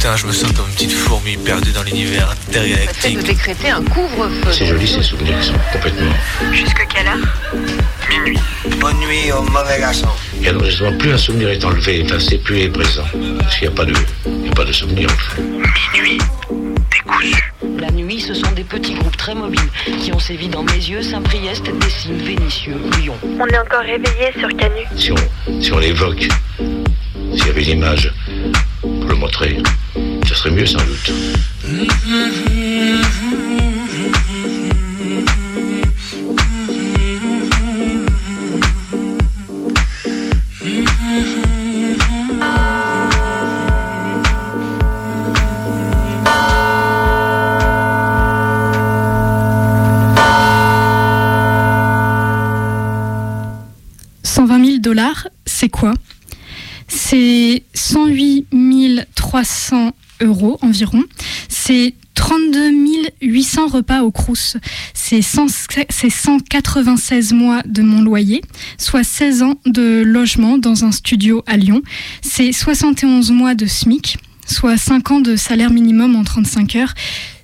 Putain, je me sens comme une petite fourmi perdue dans l'univers intergalactique. de décréter un couvre-feu. C'est joli ces souvenirs qui sont complètement. Jusque quelle heure? Minuit. Bonne nuit au mauvais garçon. Et alors justement, plus un souvenir est enlevé, enfin, c'est plus est présent. Parce qu'il n'y a pas de, il y a pas de souvenir en fait. Minuit. Décousu. La nuit, ce sont des petits groupes très mobiles qui ont sévi dans mes yeux, Saint-Priest, Dessines, Vénitieux, Lyon. On est encore réveillé sur Canu. Si on, si on l'évoque, s'il y avait une image pour le montrer, serait mieux sans doute. C'est 32 800 repas au Crous. C'est 196 mois de mon loyer, soit 16 ans de logement dans un studio à Lyon. C'est 71 mois de SMIC, soit 5 ans de salaire minimum en 35 heures.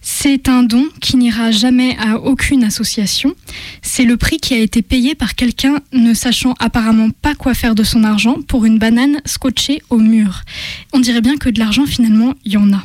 C'est un don qui n'ira jamais à aucune association. C'est le prix qui a été payé par quelqu'un ne sachant apparemment pas quoi faire de son argent pour une banane scotchée au mur. On dirait bien que de l'argent finalement, il y en a.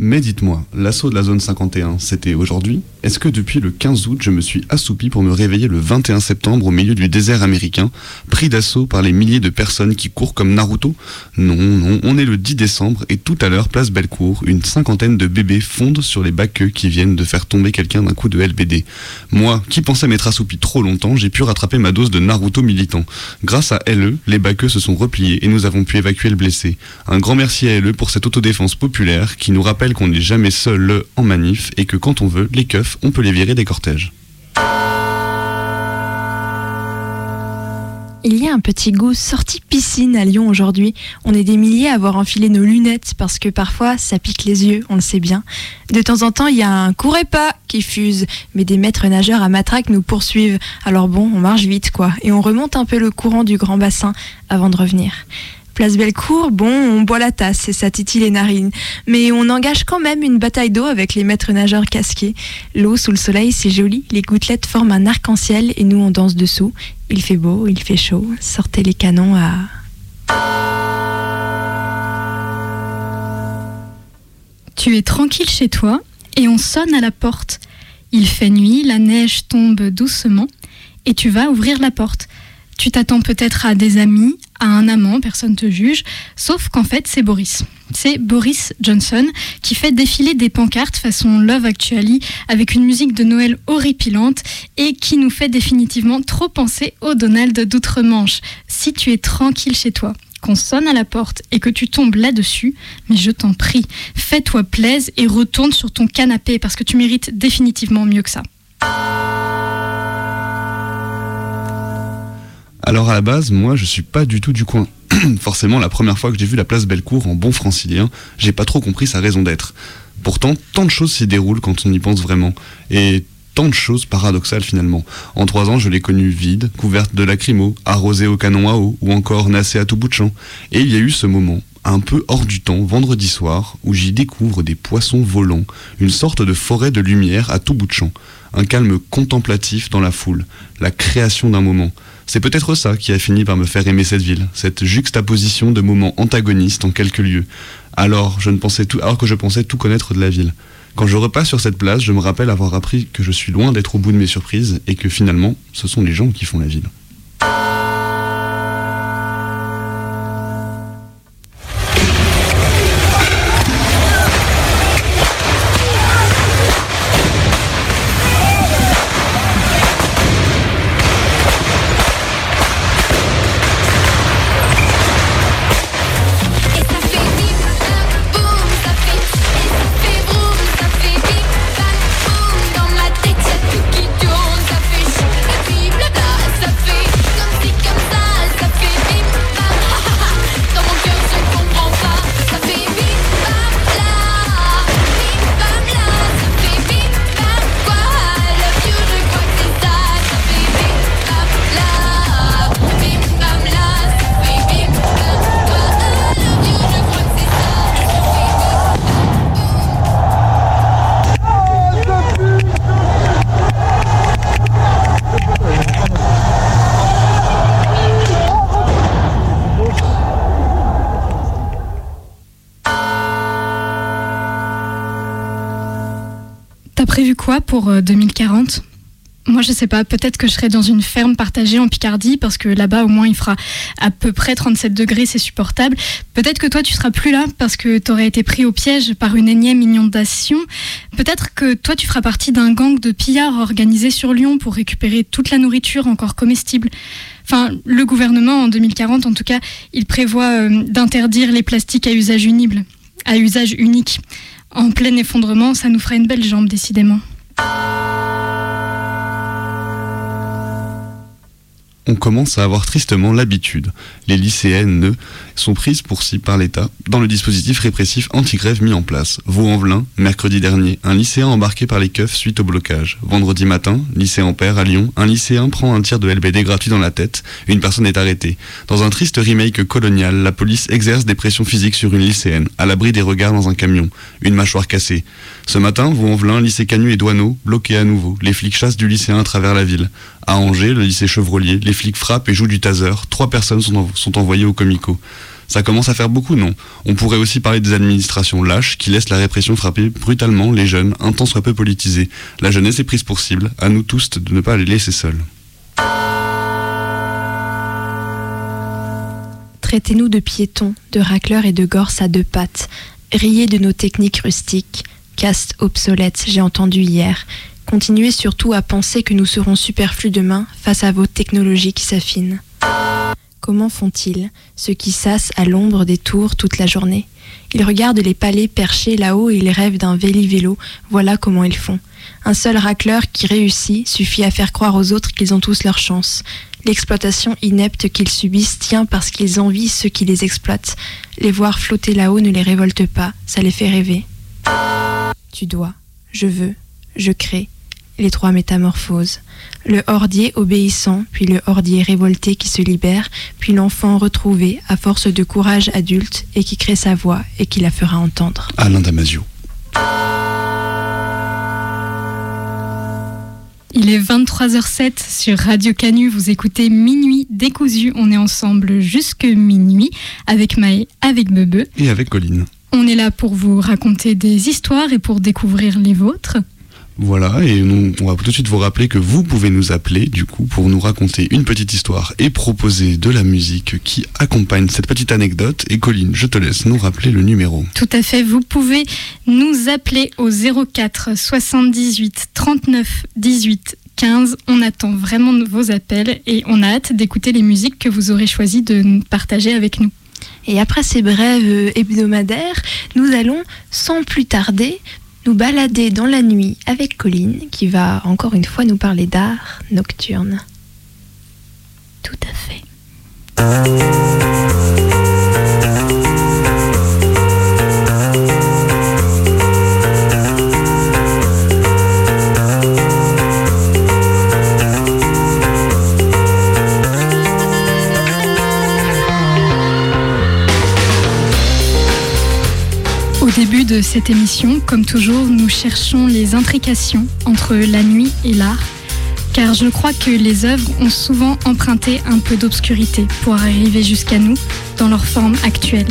Mais dites-moi, l'assaut de la zone 51, c'était aujourd'hui? Est-ce que depuis le 15 août, je me suis assoupi pour me réveiller le 21 septembre au milieu du désert américain, pris d'assaut par les milliers de personnes qui courent comme Naruto? Non, non, on est le 10 décembre et tout à l'heure, place Bellecour, une cinquantaine de bébés fondent sur les baqueux qui viennent de faire tomber quelqu'un d'un coup de LBD. Moi, qui pensais m'être assoupi trop longtemps, j'ai pu rattraper ma dose de Naruto militant. Grâce à LE, les baqueux se sont repliés et nous avons pu évacuer le blessé. Un grand merci à LE pour cette autodéfense populaire qui nous rappelle qu'on n'est jamais seul en manif et que quand on veut, les keufs, on peut les virer des cortèges. Il y a un petit goût sorti piscine à Lyon aujourd'hui. On est des milliers à avoir enfilé nos lunettes parce que parfois ça pique les yeux, on le sait bien. De temps en temps, il y a un courez pas qui fuse, mais des maîtres nageurs à matraque nous poursuivent. Alors bon, on marche vite quoi, et on remonte un peu le courant du grand bassin avant de revenir. Place Bellecour, bon, on boit la tasse et ça titille les narines. Mais on engage quand même une bataille d'eau avec les maîtres nageurs casqués. L'eau sous le soleil, c'est joli. Les gouttelettes forment un arc-en-ciel et nous on danse dessous. Il fait beau, il fait chaud. Sortez les canons à. Tu es tranquille chez toi et on sonne à la porte. Il fait nuit, la neige tombe doucement et tu vas ouvrir la porte. Tu t'attends peut-être à des amis, à un amant, personne te juge, sauf qu'en fait c'est Boris. C'est Boris Johnson qui fait défiler des pancartes façon Love Actually avec une musique de Noël horripilante et qui nous fait définitivement trop penser au Donald d'outre-Manche. Si tu es tranquille chez toi, qu'on sonne à la porte et que tu tombes là-dessus, mais je t'en prie, fais-toi plaise et retourne sur ton canapé parce que tu mérites définitivement mieux que ça. Alors à la base, moi je suis pas du tout du coin. Forcément, la première fois que j'ai vu la place Bellecour en bon francilien, j'ai pas trop compris sa raison d'être. Pourtant, tant de choses s'y déroulent quand on y pense vraiment. Et tant de choses paradoxales finalement. En trois ans, je l'ai connue vide, couverte de lacrymos, arrosée au canon à eau, ou encore nassée à tout bout de champ. Et il y a eu ce moment, un peu hors du temps, vendredi soir, où j'y découvre des poissons volants, une sorte de forêt de lumière à tout bout de champ, un calme contemplatif dans la foule, la création d'un moment. C'est peut-être ça qui a fini par me faire aimer cette ville, cette juxtaposition de moments antagonistes en quelques lieux. Alors, je ne pensais alors que je pensais tout connaître de la ville. Quand je repasse sur cette place, je me rappelle avoir appris que je suis loin d'être au bout de mes surprises et que finalement, ce sont les gens qui font la ville. Je sais pas, peut-être que je serai dans une ferme partagée en Picardie parce que là-bas, au moins, il fera à peu près 37 degrés, c'est supportable. Peut-être que toi, tu seras plus là parce que tu aurais été pris au piège par une énième inondation. Peut-être que toi, tu feras partie d'un gang de pillards organisé sur Lyon pour récupérer toute la nourriture encore comestible. Enfin, le gouvernement, en 2040, en tout cas, il prévoit euh, d'interdire les plastiques à usage unible, à usage unique. En plein effondrement, ça nous fera une belle jambe, décidément. On commence à avoir tristement l'habitude. Les lycéennes sont prises pour ci par l'État dans le dispositif répressif anti-grève mis en place. Vaux-en-Velin, mercredi dernier, un lycéen embarqué par les keufs suite au blocage. Vendredi matin, lycée Ampère à Lyon, un lycéen prend un tir de LBD gratuit dans la tête. Une personne est arrêtée. Dans un triste remake colonial, la police exerce des pressions physiques sur une lycéenne, à l'abri des regards dans un camion. Une mâchoire cassée. Ce matin, Vaux-en-Velin, lycée Canu et Douaneau, bloqués à nouveau. Les flics chassent du lycéen à travers la ville. À Angers, le lycée Chevrolier, les flics frappent et jouent du taser. Trois personnes sont, en- sont envoyées au comico. Ça commence à faire beaucoup, non? On pourrait aussi parler des administrations lâches qui laissent la répression frapper brutalement les jeunes, un temps soit peu politisés. La jeunesse est prise pour cible, à nous tous de ne pas les laisser seuls. Traitez-nous de piétons, de racleurs et de gorses à deux pattes. Riez de nos techniques rustiques. Castes obsolètes, j'ai entendu hier. Continuez surtout à penser que nous serons superflus demain face à vos technologies qui s'affinent. Comment font-ils, ceux qui sassent à l'ombre des tours toute la journée? Ils regardent les palais perchés là-haut et ils rêvent d'un véli-vélo. Voilà comment ils font. Un seul racleur qui réussit suffit à faire croire aux autres qu'ils ont tous leur chance. L'exploitation inepte qu'ils subissent tient parce qu'ils envient ceux qui les exploitent. Les voir flotter là-haut ne les révolte pas, ça les fait rêver. Tu dois, je veux, je crée. Les trois métamorphoses. Le hordier obéissant, puis le hordier révolté qui se libère, puis l'enfant retrouvé à force de courage adulte et qui crée sa voix et qui la fera entendre. Alain Damasio. Il est 23h07 sur Radio Canu. Vous écoutez Minuit décousu. On est ensemble jusque minuit avec Maë, avec Bebe. Et avec Colline. On est là pour vous raconter des histoires et pour découvrir les vôtres. Voilà, et nous, on va tout de suite vous rappeler que vous pouvez nous appeler, du coup, pour nous raconter une petite histoire et proposer de la musique qui accompagne cette petite anecdote. Et Colline, je te laisse nous rappeler le numéro. Tout à fait. Vous pouvez nous appeler au 04 78 39 18 15. On attend vraiment vos appels et on a hâte d'écouter les musiques que vous aurez choisi de partager avec nous. Et après ces brèves hebdomadaires, nous allons sans plus tarder balader dans la nuit avec Colline qui va encore une fois nous parler d'art nocturne. Tout à fait. De cette émission, comme toujours, nous cherchons les intrications entre la nuit et l'art, car je crois que les œuvres ont souvent emprunté un peu d'obscurité pour arriver jusqu'à nous dans leur forme actuelle.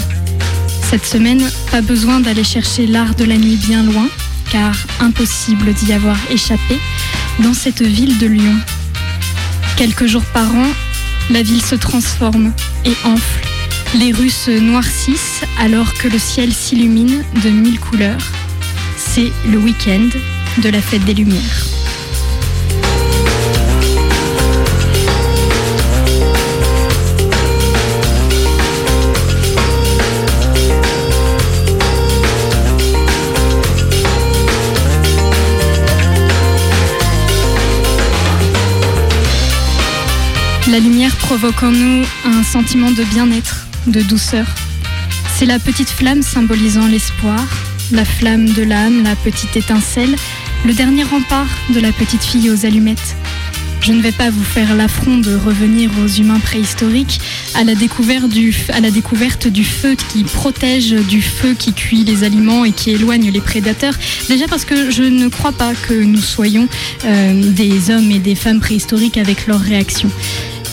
Cette semaine, pas besoin d'aller chercher l'art de la nuit bien loin, car impossible d'y avoir échappé dans cette ville de Lyon. Quelques jours par an, la ville se transforme et enfle. Les rues se noircissent alors que le ciel s'illumine de mille couleurs. C'est le week-end de la fête des Lumières. La lumière provoque en nous un sentiment de bien-être, de douceur. C'est la petite flamme symbolisant l'espoir, la flamme de l'âme, la petite étincelle, le dernier rempart de la petite fille aux allumettes. Je ne vais pas vous faire l'affront de revenir aux humains préhistoriques, à la, découverte du, feu qui protège, du feu qui cuit les aliments et qui éloigne les prédateurs. Déjà parce que je ne crois pas que nous soyons euh, des hommes et des femmes préhistoriques avec leurs réactions.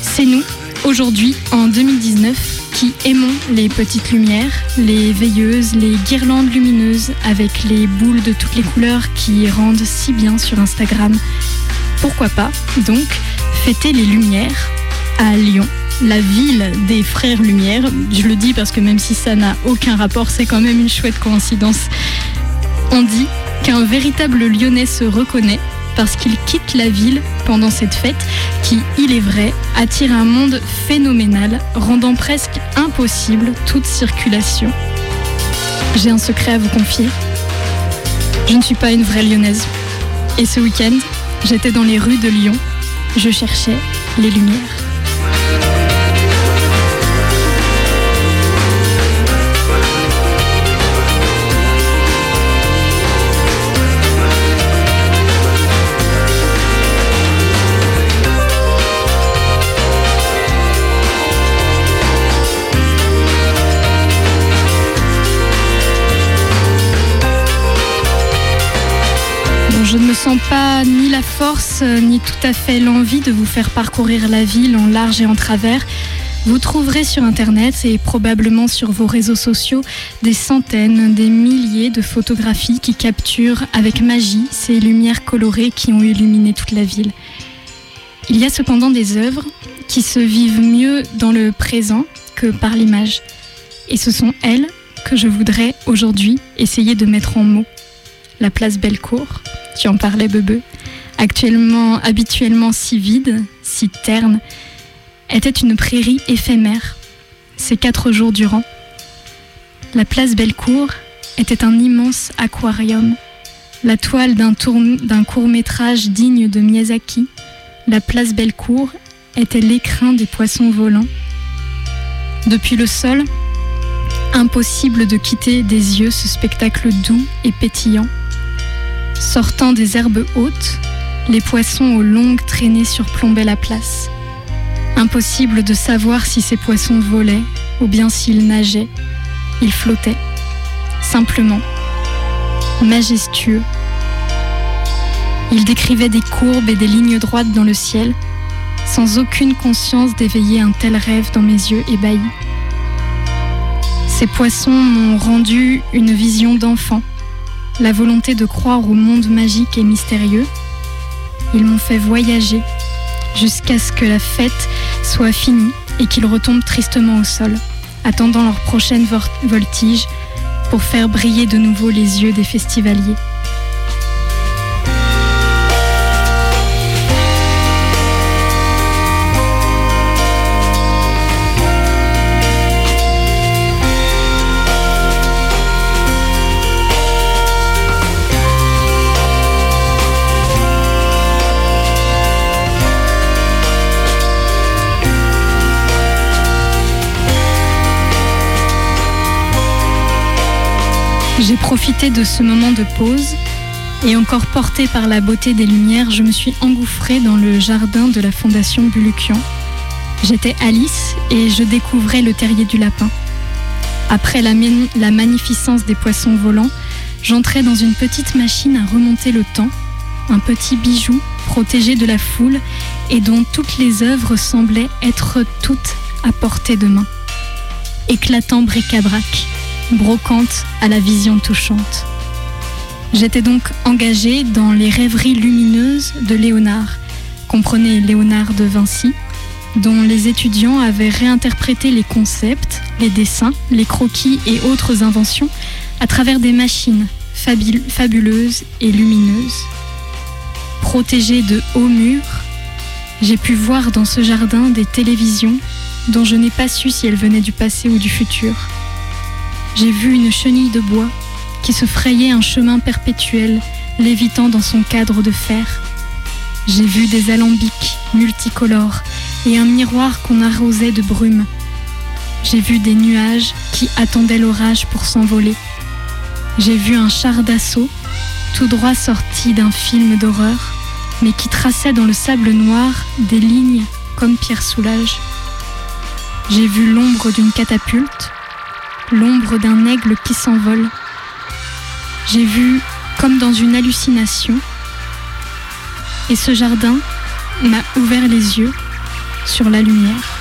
C'est nous, aujourd'hui, en 2019, qui aimons les petites lumières, les veilleuses, les guirlandes lumineuses avec les boules de toutes les couleurs qui rendent si bien sur Instagram. Pourquoi pas, donc, fêter les lumières à Lyon, la ville des frères Lumière. Je le dis parce que même si ça n'a aucun rapport, c'est quand même une chouette coïncidence. On dit qu'un véritable Lyonnais se reconnaît parce qu'il quitte la ville pendant cette fête qui, il est vrai, attire un monde phénoménal, rendant presque impossible toute circulation. J'ai un secret à vous confier. Je ne suis pas une vraie lyonnaise. Et ce week-end, j'étais dans les rues de Lyon. Je cherchais les lumières. Je ne me sens pas ni la force euh, ni tout à fait l'envie de vous faire parcourir la ville en large et en travers. Vous trouverez sur Internet et probablement sur vos réseaux sociaux des centaines, des milliers de photographies qui capturent avec magie ces lumières colorées qui ont illuminé toute la ville. Il y a cependant des œuvres qui se vivent mieux dans le présent que par l'image. Et ce sont elles que je voudrais aujourd'hui essayer de mettre en mots. La place Bellecour, tu en parlais Bebe, actuellement habituellement si vide, si terne, était une prairie éphémère, ces quatre jours durant. La place Bellecour était un immense aquarium, la toile d'un court-métrage digne de Miyazaki. La place Bellecour était l'écrin des poissons volants. Depuis le sol, impossible de quitter des yeux ce spectacle doux et pétillant. Sortant des herbes hautes, les poissons aux longues traînées surplombaient la place. Impossible de savoir si ces poissons volaient ou bien s'ils nageaient. Ils flottaient, simplement, majestueux. Ils décrivaient des courbes et des lignes droites dans le ciel, sans aucune conscience d'éveiller un tel rêve dans mes yeux ébahis. Ces poissons m'ont rendu une vision d'enfant, la volonté de croire au monde magique et mystérieux. Ils m'ont fait voyager jusqu'à ce que la fête soit finie et qu'ils retombent tristement au sol, attendant leur prochaine voltige pour faire briller de nouveau les yeux des festivaliers. J'ai profité de ce moment de pause et encore portée par la beauté des lumières, je me suis engouffrée dans le jardin de la Fondation Bulukian. J'étais Alice et je découvrais le terrier du lapin. Après la, la magnificence des poissons volants, j'entrais dans une petite machine à remonter le temps, un petit bijou protégé de la foule et dont toutes les œuvres semblaient être toutes à portée de main. Éclatant bric-à-brac, brocante à la vision touchante. J'étais donc engagée dans les rêveries lumineuses de Léonard, comprenez Léonard de Vinci, dont les étudiants avaient réinterprété les concepts, les dessins, les croquis et autres inventions à travers des machines fabuleuses et lumineuses. Protégée de hauts murs, j'ai pu voir dans ce jardin des télévisions dont je n'ai pas su si elles venaient du passé ou du futur. J'ai vu une chenille de bois qui se frayait un chemin perpétuel, lévitant dans son cadre de fer. J'ai vu des alambics multicolores et un miroir qu'on arrosait de brume. J'ai vu des nuages qui attendaient l'orage pour s'envoler. J'ai vu un char d'assaut, tout droit sorti d'un film d'horreur, mais qui traçait dans le sable noir des lignes comme Pierre Soulages. J'ai vu l'ombre d'une catapulte, l'ombre d'un aigle qui s'envole. J'ai vu comme dans une hallucination. Et ce jardin m'a ouvert les yeux sur la lumière.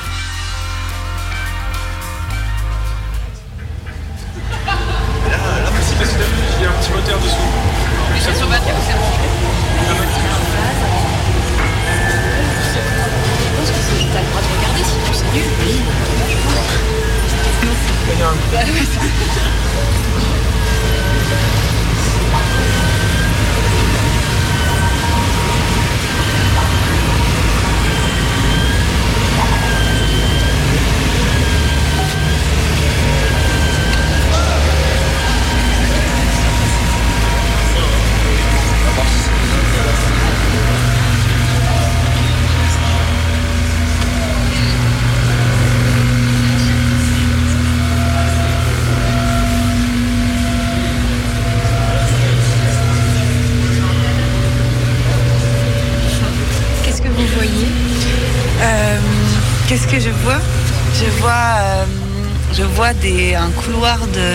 Des, un couloir de,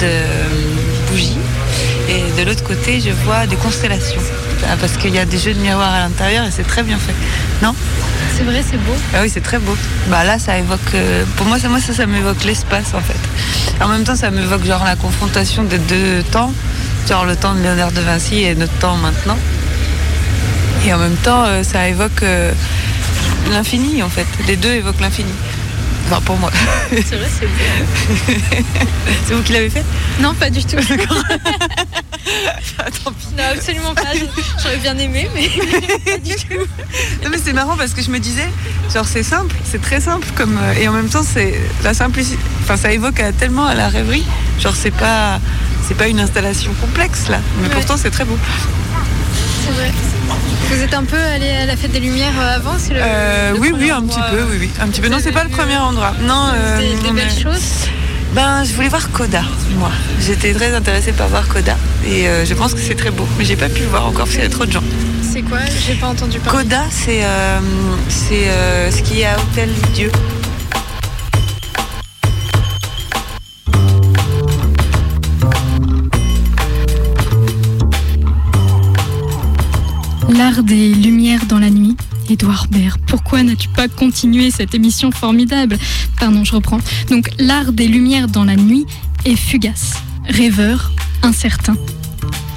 de bougies et de l'autre côté, je vois des constellations. Ah, Parce qu'il y a des jeux de miroirs à l'intérieur et c'est très bien fait. Non? C'est vrai, c'est beau. Ah oui, c'est très beau. Bah là, ça évoque. euh, pour moi, ça, moi, ça, ça m'évoque l'espace en fait. En même temps, ça m'évoque genre la confrontation des deux temps, genre le temps de Léonard de Vinci et notre temps maintenant. Et en même temps, euh, ça évoque euh, l'infini en fait. Les deux évoquent l'infini. Enfin, pour moi. C'est vrai, c'est beau. c'est vous qui l'avez fait? Non, pas du tout. Ah, Tant pis. Non, absolument pas. J'aurais bien aimé, mais pas du tout. Non mais c'est marrant parce que je me disais, genre c'est simple, c'est très simple comme euh, et en même temps c'est la simplicité. Enfin ça évoque à- tellement à la rêverie. Genre c'est pas c'est pas une installation complexe là, mais Ouais. pourtant c'est très beau. C'est vrai. Vous êtes un peu allé à la fête des Lumières euh, avant c'est le, Euh, le oui oui un petit peu, euh, oui oui un petit peu. vous Non c'est pas le premier euh, endroit. Non. euh, Des, des non, belles choses. Ben je voulais voir Coda moi. J'étais très intéressée par voir Coda et euh, je pense que c'est très beau, mais j'ai pas pu le voir encore parce qu'il y a trop de gens. C'est quoi? J'ai pas entendu parler. Coda c'est euh, c'est euh, ce qui est à Hôtel Dieu. L'art des lumières dans la nuit. Édouard Baird, pourquoi n'as-tu pas continué cette émission formidable? Pardon, je reprends. Donc, l'art des lumières dans la nuit est fugace, rêveur, incertain.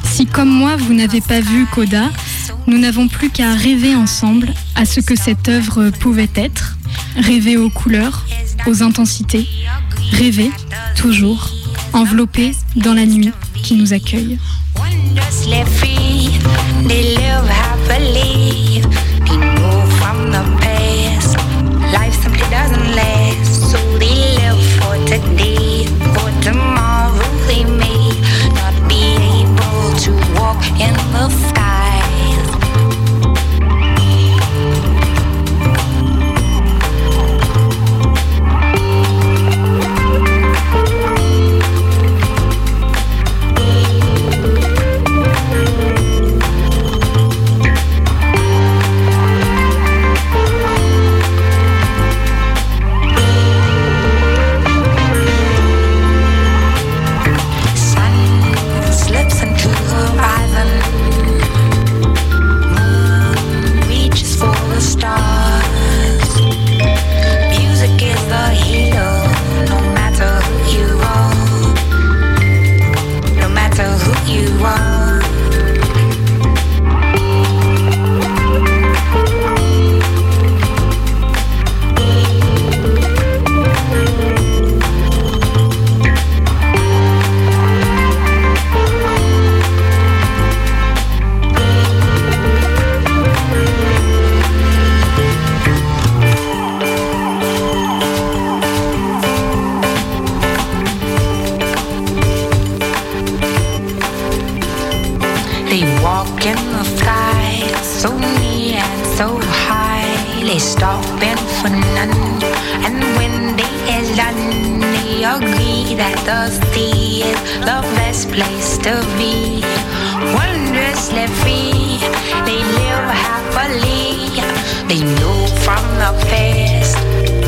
Si, comme moi, vous n'avez pas vu Coda, nous n'avons plus qu'à rêver ensemble à ce que cette œuvre pouvait être, rêver aux couleurs, aux intensités, rêver, toujours, enveloppé dans la nuit qui nous accueille. They live happily. In the sky, so near and so high. They stop in for none, and when they are done, they agree that the sea is the best place to be. Wondrously free, they live happily. They know from the past,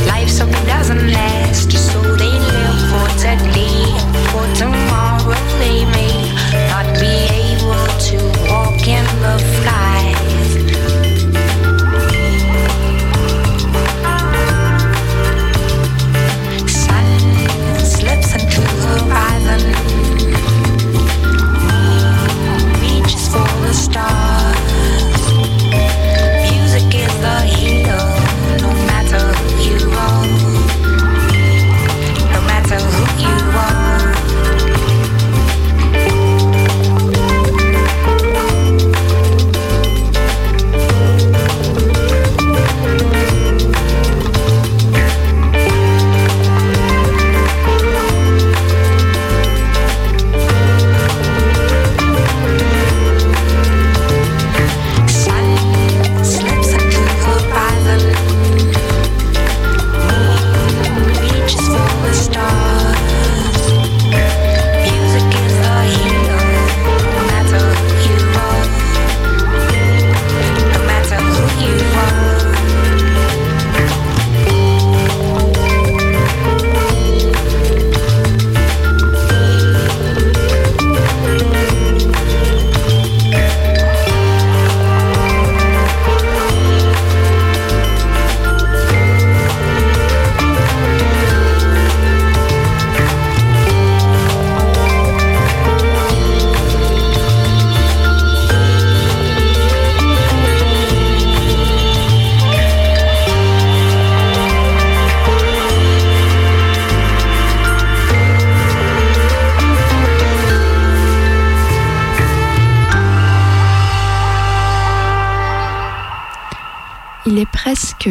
life so doesn't last, so they live for today. For tomorrow, they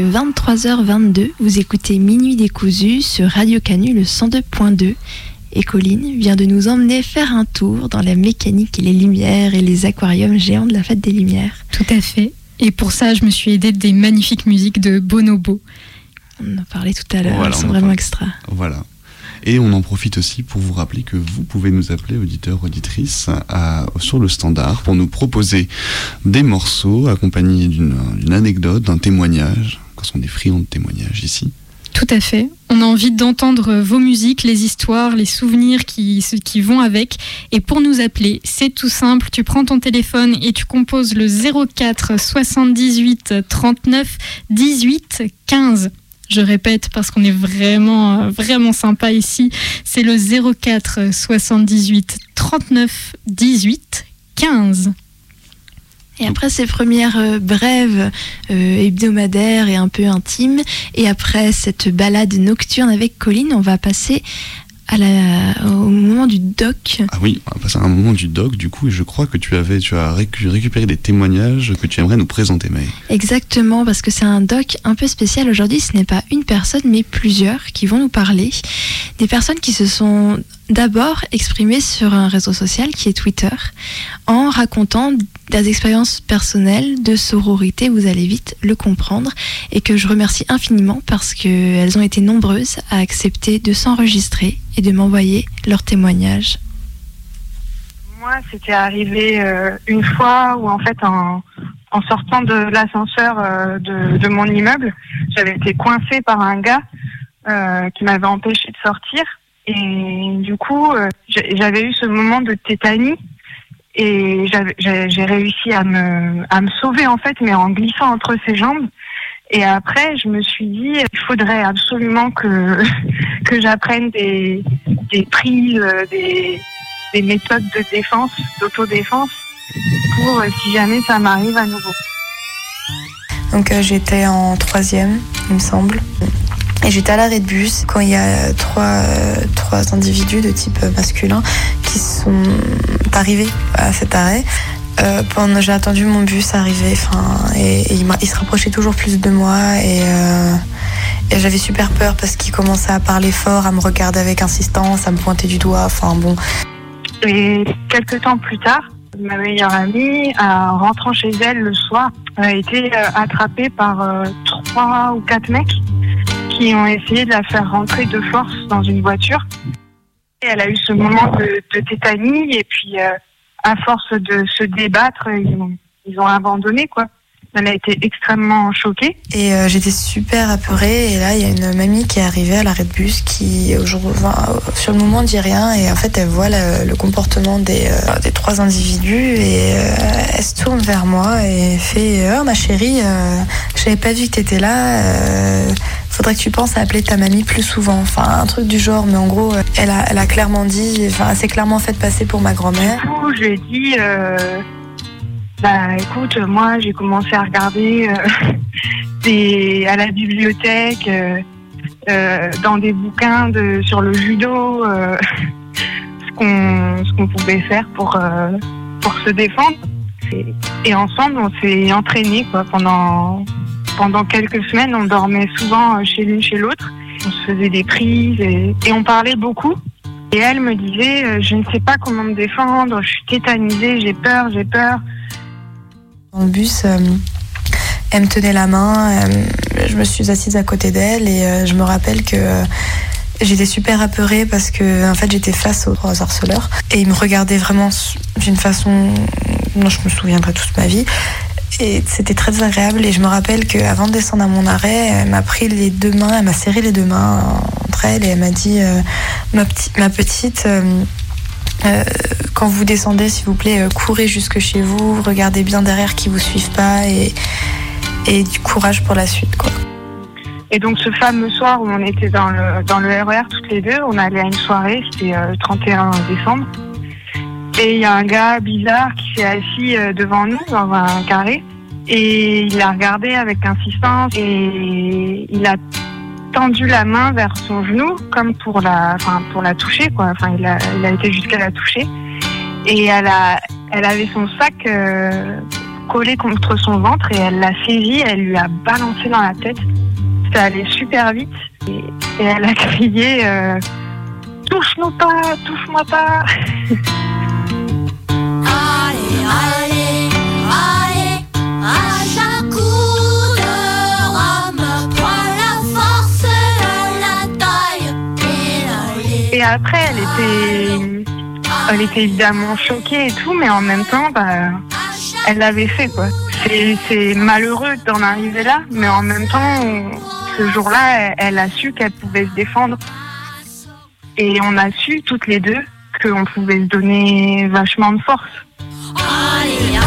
23h22. Vous écoutez Minuit décousu sur Radio Canu le 102.2. Et Colline vient de nous emmener faire un tour dans la mécanique et les lumières et les aquariums géants de la fête des Lumières. Tout à fait. Et pour ça, je me suis aidée des magnifiques musiques de Bonobo. On en parlait tout à l'heure, Voilà, elles on sont en vraiment extra. Voilà. Et on en profite aussi pour vous rappeler que vous pouvez nous appeler, auditeurs, auditrices, à- sur le standard pour nous proposer des morceaux accompagnés d'une anecdote, d'un témoignage, parce qu'on est friand de témoignages ici. Tout à fait. On a envie d'entendre vos musiques, les histoires, les souvenirs qui, qui vont avec. Et pour nous appeler, c'est tout simple. Tu prends ton téléphone et tu composes le 04 78 39 18 15. Je répète parce qu'on est vraiment, vraiment sympa ici. C'est le 04 78 39 18 15. Et après ces premières euh, brèves euh, hebdomadaires et un peu intimes, et après cette balade nocturne avec Colline, on va passer à la, au moment du doc. Ah oui, on va passer à un moment du doc, du coup, et je crois que tu avais, tu as récu- récupéré des témoignages que tu aimerais nous présenter, May. Exactement, parce que c'est un doc un peu spécial aujourd'hui. Ce n'est pas une personne, mais plusieurs qui vont nous parler. Des personnes qui se sont d'abord exprimées sur un réseau social qui est Twitter, en racontant des expériences personnelles de sororité. Vous allez vite le comprendre. Et que je remercie infiniment parce qu'elles ont été nombreuses à accepter de s'enregistrer et de m'envoyer leurs témoignages. Moi, c'était arrivé euh, une fois où, en fait, en, sortant de l'ascenseur euh, de, mon immeuble, j'avais été coincée par un gars euh, qui m'avait empêché de sortir. Et du coup, j'avais eu ce moment de tétanie et j'ai réussi à me, à me sauver, en fait, mais en glissant entre ses jambes. Et après, je me suis dit, il faudrait absolument que, que j'apprenne des, des prises, euh, des, des méthodes de défense, d'autodéfense, pour euh, si jamais ça m'arrive à nouveau. Donc euh, j'étais en troisième, il me semble. Et j'étais à l'arrêt de bus quand il y a trois, euh, trois individus de type euh, masculin qui sont arrivés à cet arrêt. Euh, j'ai attendu mon bus arriver, enfin, et, il, se rapprochait toujours plus de moi et, euh, et j'avais super peur parce qu'il commençait à parler fort, à me regarder avec insistance, à me pointer du doigt. Enfin bon, Et quelques temps plus tard, ma meilleure amie, en rentrant chez elle le soir, a été euh, attrapée par euh, trois ou quatre mecs qui ont essayé de la faire rentrer de force dans une voiture. Elle a eu ce moment de, tétanie et puis euh, à force de se débattre, ils ont, abandonné quoi. Elle a été extrêmement choquée. Et euh, j'étais super apeurée. Et là, il y a une mamie qui est arrivée à l'arrêt de bus qui, enfin, sur le moment, dit rien. Et en fait, elle voit le, comportement des, euh, trois individus. Et euh, elle se tourne vers moi et fait Oh, ma chérie, euh, je n'avais pas vu que tu étais là. Faudrait que tu penses à appeler ta mamie plus souvent. Enfin, un truc du genre. Mais en gros, euh, elle a, elle a clairement dit, enfin, elle s'est clairement fait passer pour ma grand-mère. Du coup, je dit, euh, bah écoute, moi j'ai commencé à regarder euh, à la bibliothèque, dans des bouquins de, sur le judo, ce qu'on qu'on pouvait faire pour, pour se défendre. Et, ensemble, on s'est entraînés quoi, pendant, pendant quelques semaines. On dormait souvent euh, chez l'une chez l'autre. On se faisait des prises et, on parlait beaucoup. Et elle me disait, euh, je ne sais pas comment me défendre, je suis tétanisée, j'ai peur, j'ai peur. Dans le bus, euh, elle me tenait la main, je me suis assise à côté d'elle et je me rappelle que j'étais super apeurée parce que en fait j'étais face aux trois harceleurs et ils me regardaient vraiment d'une façon dont je me souviendrai toute ma vie. Et c'était très agréable et je me rappelle qu'avant de descendre à mon arrêt, elle m'a pris les deux mains, elle m'a serré les deux mains entre elles et elle m'a dit euh, ma, petite, euh, euh, quand vous descendez, s'il vous plaît, courez jusque chez vous, regardez bien derrière qui vous suivent pas et, et du courage pour la suite. Quoi. Et donc ce fameux soir où on était dans le, dans le RER toutes les deux, on allait à une soirée, c'était le 31 décembre. Et il y a un gars bizarre qui s'est assis euh, devant nous dans un carré. Et il a regardé avec insistance et il a tendu la main vers son genou comme pour la, enfin, pour la toucher quoi. Enfin, il a, il a été jusqu'à la toucher. Et elle a, elle avait son sac euh, collé contre son ventre et elle l'a saisi, elle lui a balancé dans la tête. Ça allait super vite et, elle a crié euh, Touche-nous pas, touche-moi pas après, elle était, elle était évidemment choquée et tout, mais en même temps, bah, elle l'avait fait quoi. C'est- malheureux d'en arriver là, mais en même temps, ce jour-là, elle, elle a su qu'elle pouvait se défendre. Et on a su toutes les deux qu'on pouvait se donner vachement de force. Allez,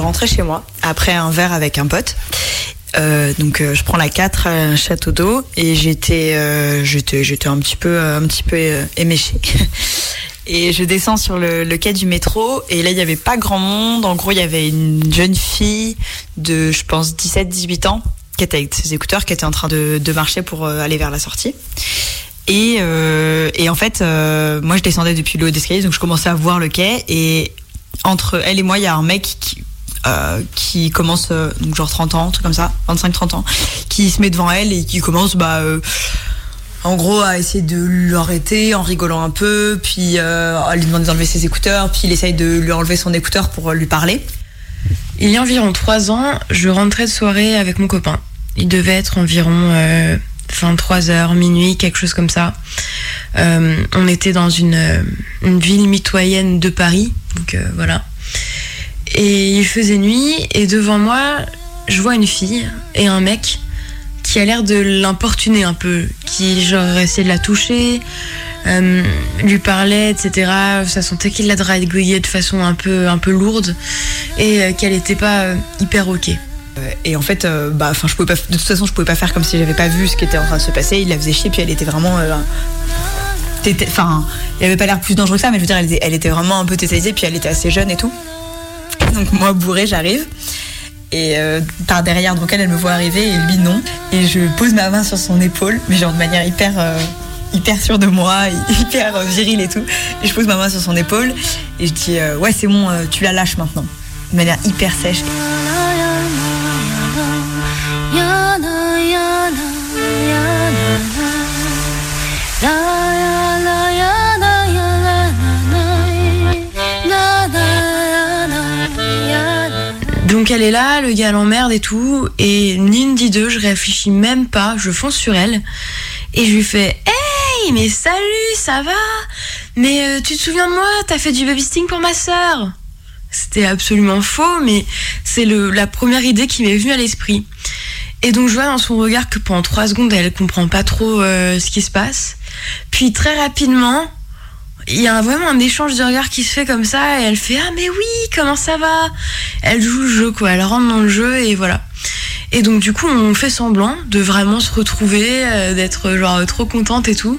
je rentrais chez moi après un verre avec un pote. Euh, donc euh, je prends la 4 à un château d'eau et j'étais euh, j'étais j'étais un petit peu un petit peu éméchée. Et je descends sur le, quai du métro et là il y avait pas grand monde. En gros, il y avait une jeune fille de je pense 17 18 ans qui était avec ses écouteurs qui était en train de, de marcher pour aller vers la sortie. Et, et en fait, moi je descendais depuis le haut d'escalier, donc je commençais à voir le quai. Et entre elle et moi, il y a un mec qui, euh, qui commence, euh, donc genre 30 ans, truc comme ça, 25-30 ans, qui se met devant elle et qui commence, bah, euh, en gros, à essayer de l'arrêter en rigolant un peu, puis à lui demander d'enlever ses écouteurs, puis il essaye de lui enlever son écouteur pour lui parler. Il y a environ trois ans, je rentrais de soirée avec mon copain. Il devait être environ euh, 23h, minuit, quelque chose comme ça. On était dans une, une ville mitoyenne de Paris, donc voilà. Et il faisait nuit, et devant moi, je vois une fille et un mec qui a l'air de l'importuner un peu, qui genre essayait de la toucher, euh, lui parlait, etc. Ça sentait qu'il la draguillait de façon un peu, un peu lourde et euh, qu'elle n'était pas euh, hyper ok. Et en fait, bah, je de toute façon, je pouvais pas faire comme si j'avais pas vu ce qui était en train de se passer. Il la faisait chier, puis elle était vraiment. Enfin, il avait pas l'air plus dangereux que ça, mais je veux dire, elle était, elle était vraiment un peu tétanisée, puis elle était assez jeune et tout. Donc moi, bourré, j'arrive. Et euh, par derrière, donc elle, me voit arriver et lui non. Et je pose ma main sur son épaule, mais genre de manière hyper, euh, hyper sûre de moi, hyper euh, virile et tout. Et je pose ma main sur son épaule et je dis ouais c'est bon, tu la lâches maintenant. De manière hyper sèche. Donc elle est là, le gars l'emmerde et tout, et ni une ni deux, je réfléchis même pas, je fonce sur elle. Et je lui fais Hey, mais salut, ça va? Mais euh, tu te souviens de moi? T'as fait du babysitting pour ma sœur? C'était absolument faux, mais c'est la première idée qui m'est venue à l'esprit. Et donc je vois dans son regard que pendant trois secondes elle comprend pas trop euh, ce qui se passe. Puis très rapidement, il y a vraiment un échange de regards qui se fait comme ça et elle fait ah mais oui comment ça va? Elle joue le jeu quoi. Elle rentre dans le jeu et voilà. Et donc du coup on fait semblant de vraiment se retrouver euh, d'être genre trop contente et tout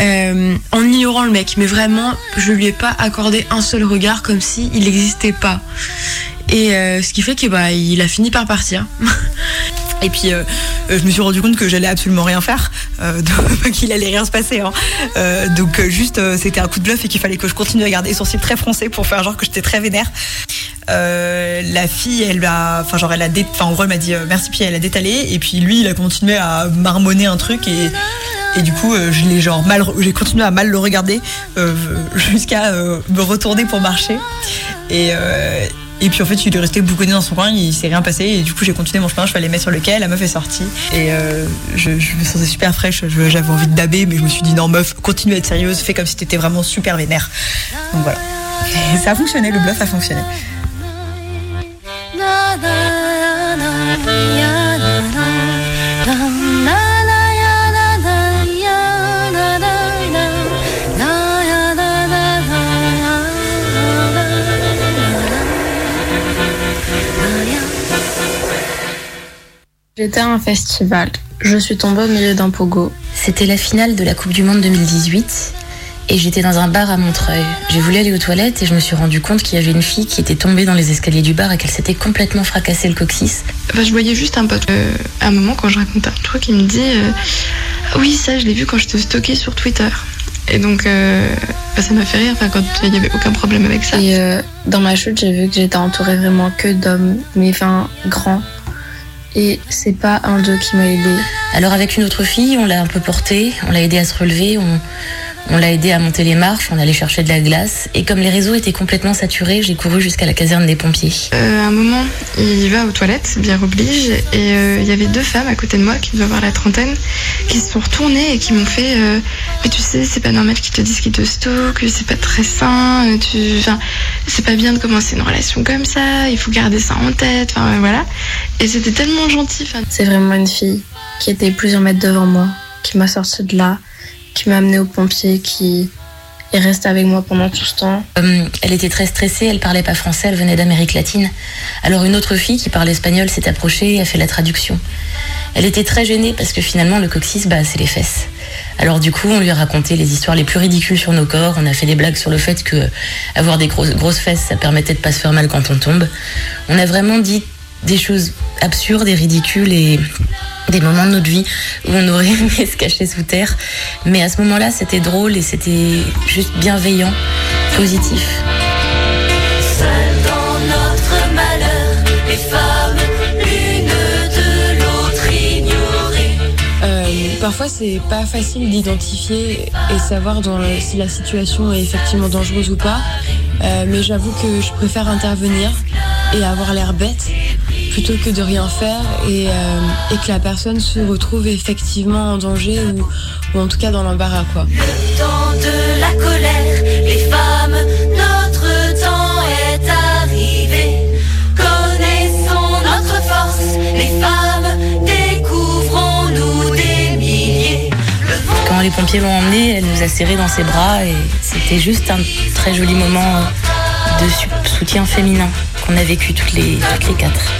euh, en ignorant le mec. Mais vraiment je lui ai pas accordé un seul regard comme si il n'existait pas. Et euh, ce qui fait que bah il a fini par partir Et puis euh, euh, je me suis rendu compte que j'allais absolument rien faire, euh, qu'il allait rien se passer. hein. Donc juste c'était un coup de bluff et qu'il fallait que je continue à garder les sourcils très froncés pour faire genre que j'étais très vénère. La fille, elle a, enfin genre elle a, en gros elle m'a dit merci puis elle a détalé et puis lui il a continué à marmonner un truc et et du coup je l'ai genre mal, j'ai continué à mal le regarder jusqu'à me retourner pour marcher et et puis en fait, il est resté bougonné dans son coin, il s'est rien passé. Et du coup, j'ai continué mon chemin, je suis allée mettre sur le quai, la meuf est sortie. Et euh, je, me sentais super fraîche, j'avais envie de daber, mais je me suis dit non, meuf, continue à être sérieuse, fais comme si t'étais vraiment super vénère. Donc voilà. Et ça a fonctionné, le bluff a fonctionné. J'étais à un festival. Je suis tombée au milieu d'un pogo. C'était la finale de la Coupe du Monde 2018 et j'étais dans un bar à Montreuil. J'ai voulu aller aux toilettes et je me suis rendu compte qu'il y avait une fille qui était tombée dans les escaliers du bar et qu'elle s'était complètement fracassé le coccyx. Bah, je voyais juste un pote. Euh, à un moment, quand je racontais un truc, il me dit euh, Oui, ça, je l'ai vu quand je te stockais sur Twitter. Et donc, euh, bah, ça m'a fait rire enfin, quand il n'y avait aucun problème avec ça. Et euh, dans ma chute, j'ai vu que j'étais entourée vraiment que d'hommes, mais enfin grands. Et c'est pas un d'eux qui m'a aidée. Alors avec une autre fille, on l'a un peu portée, on l'a aidée à se relever, on, on l'a aidée à monter les marches, on allait chercher de la glace. Et comme les réseaux étaient complètement saturés, j'ai couru jusqu'à la caserne des pompiers. Euh, à un moment, il va aux toilettes, bien oblige, et euh, il y avait deux femmes à côté de moi qui devaient avoir la trentaine, qui se sont retournées et qui m'ont fait euh, Mais tu sais, c'est pas normal qu'ils te disent qu'ils te stockent, c'est pas très sain, tu... enfin, c'est pas bien de commencer une relation comme ça, il faut garder ça en tête, enfin voilà. Et c'était tellement gentil. C'est vraiment une fille qui était plusieurs mètres devant moi, qui m'a sorti de là, qui m'a amené aux pompiers, qui est restée avec moi pendant tout ce temps. Euh, elle était très stressée, elle parlait pas français, elle venait d'Amérique latine. Alors une autre fille qui parlait espagnol s'est approchée et a fait la traduction. Elle était très gênée parce que finalement le coccyx, bah, c'est les fesses. Alors du coup, on lui a raconté les histoires les plus ridicules sur nos corps. On a fait des blagues sur le fait que avoir des grosses, grosses fesses, ça permettait de pas se faire mal quand on tombe. On a vraiment dit des choses absurdes et ridicules et des moments de notre vie où on aurait aimé se cacher sous terre. Mais à ce moment-là, c'était drôle et c'était juste bienveillant, positif. Seules dans notre malheur, les femmes, l'une de l'autre ignorées. Euh, parfois, c'est pas facile d'identifier et savoir dans le- si la situation est effectivement dangereuse ou pas. Euh, mais j'avoue que je préfère intervenir et avoir l'air bête plutôt que de rien faire et, euh, et que la personne se retrouve effectivement en danger ou, ou en tout cas dans l'embarras quoi. Dans de la colère, les femmes, notre temps est arrivé. Connaissons notre force, les femmes, découvrons-nous des milliers. Quand les pompiers l'ont emmenée, elle nous a serrés dans ses bras et c'était juste un très joli moment de soutien féminin qu'on a vécu toutes les, toutes les quatre.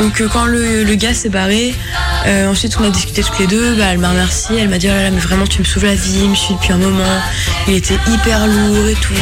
Donc euh, quand le, gars s'est barré, euh, ensuite on a discuté toutes les deux, bah, elle m'a remercié, elle m'a dit oh là là mais vraiment tu me sauves la vie, il me suis depuis un moment, il était hyper lourd et tout.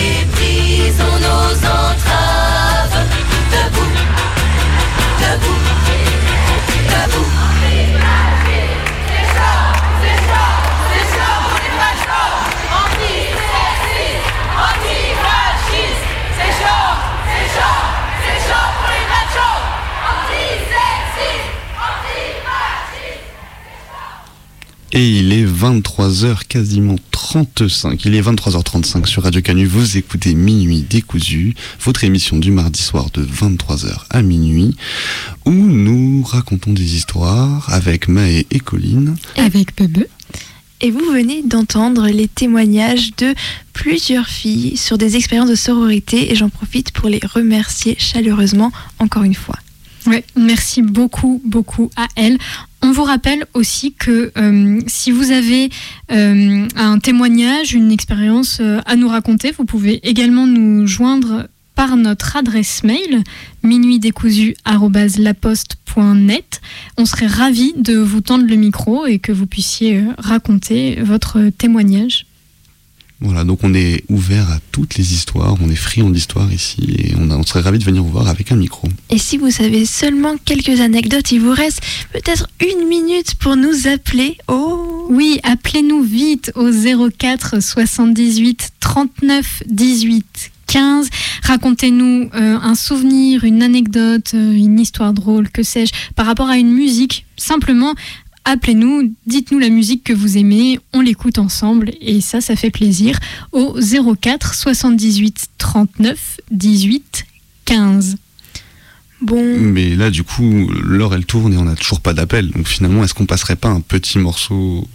Et il est 23h quasiment 35. Il est 23h35 sur Radio Canu. Vous écoutez Minuit décousu, votre émission du mardi soir de 23h à minuit, où nous racontons des histoires avec Maë et Colline. Avec Bebe. Et vous venez d'entendre les témoignages de plusieurs filles sur des expériences de sororité et j'en profite pour les remercier chaleureusement encore une fois. Ouais, merci beaucoup, beaucoup à elle. On vous rappelle aussi que euh, si vous avez euh, un témoignage, une expérience euh, à nous raconter, vous pouvez également nous joindre par notre adresse mail minuitdécousu@laposte.net. On serait ravis de vous tendre le micro et que vous puissiez raconter votre témoignage. Voilà, donc on est ouvert à toutes les histoires, on est friand d'histoires ici et on, a- on serait ravis de venir vous voir avec un micro. Et si vous avez seulement quelques anecdotes, il vous reste peut-être une minute pour nous appeler. Oh Oui, appelez-nous vite au 04 78 39 18 15. Racontez-nous euh, un souvenir, une anecdote, euh, une histoire drôle, que sais-je, par rapport à une musique. Simplement, appelez-nous, dites-nous la musique que vous aimez, on l'écoute ensemble et ça, ça fait plaisir. Au 04 78 39 18 15. Bon, Mais là, du coup, l'heure elle tourne et on n'a toujours pas d'appel. Donc finalement, est-ce qu'on passerait pas un petit morceau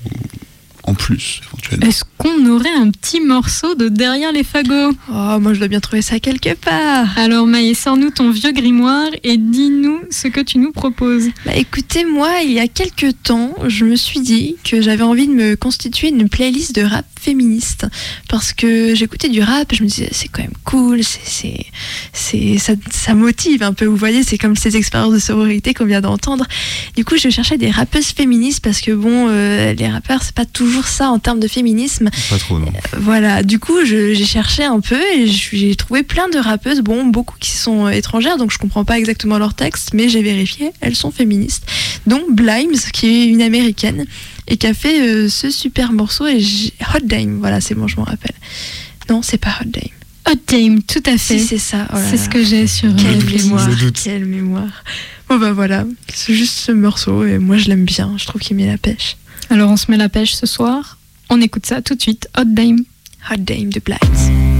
en plus, éventuellement Est-ce qu'on aurait un petit morceau de Derrière les fagots Oh, moi je dois bien trouver ça quelque part. Alors Maë, sors-nous ton vieux grimoire et dis-nous ce que tu nous proposes. Bah écoutez, moi, il y a quelques temps, je me suis dit que j'avais envie de me constituer une playlist de rap féministe parce que j'écoutais du rap, et je me disais c'est quand même cool, c'est c'est ça, ça motive un peu. Vous voyez, c'est comme ces expériences de sororité qu'on vient d'entendre. Du coup, je cherchais des rappeuses féministes parce que bon, euh, les rappeurs c'est pas toujours ça en termes de féminisme. Pas trop, non. Voilà, du coup, j'ai cherché un peu et j'ai trouvé plein de rappeuses, bon, beaucoup qui sont euh, étrangères, donc je comprends pas exactement leur texte, mais j'ai vérifié, elles sont féministes. Dont Blimes, qui est une américaine et qui a fait euh, ce super morceau, et Hot Dame, voilà, c'est bon, je m'en rappelle. Non, c'est pas Hot Dame. Hot Dame, tout à fait. Si, c'est ça. oh c'est ce que j'ai sur euh, Quelle le playlist. mémoire, quelle mémoire. Bon bah voilà, c'est juste ce morceau et moi je l'aime bien, je trouve qu'il met la pêche. Alors on se met la pêche ce soir. On écoute ça tout de suite. Hot Dame. Hot Dame de Blimes.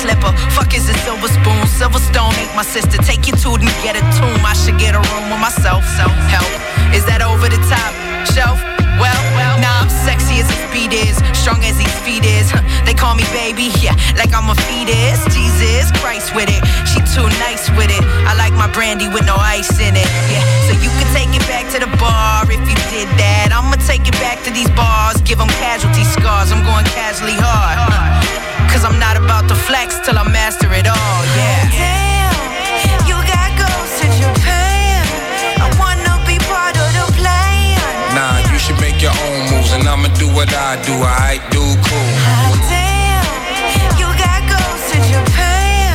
Slipper. Fuck is a silver spoon. Silver stone ain't my sister. Take you to and get a tomb. I should get a room with myself. Self help. Is that over the top? Shelf? Well, nah, I'm sexy as his beat is, strong as his feet is. They call me baby, yeah, like I'm a fetus. Jesus Christ with it, she too nice with it. I like my brandy with no ice in it, yeah. So you can take it back to the bar if you did that. I'ma take it back to these bars, give them casualty scars. I'm going casually hard, huh. Cause I'm not about to flex till I master it all, yeah. Damn, you got ghosts in Japan. I wanna be part of the plan. Nah, you should make your own moves, and I'ma do what I do. I do cool. Damn, you got ghosts in Japan.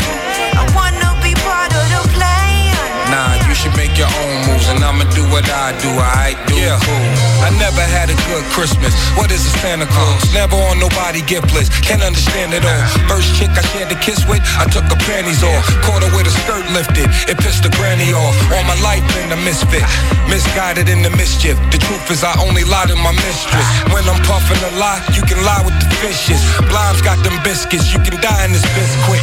I wanna be part of the plan. Nah, you should make your own moves, and I'ma do what I do. I do cool. I never had a good Christmas. What is a Santa Claus? Never on nobody gift list. Can't understand it all. First chick I shared a kiss with, I took her panties off. Caught her with a skirt lifted. It pissed the granny off. All my life been a misfit. Misguided in the mischief. The truth is I only lie to my mistress. When I'm puffing a lie, you can lie with the fishes. Blimes got them biscuits. You can die in this biscuit.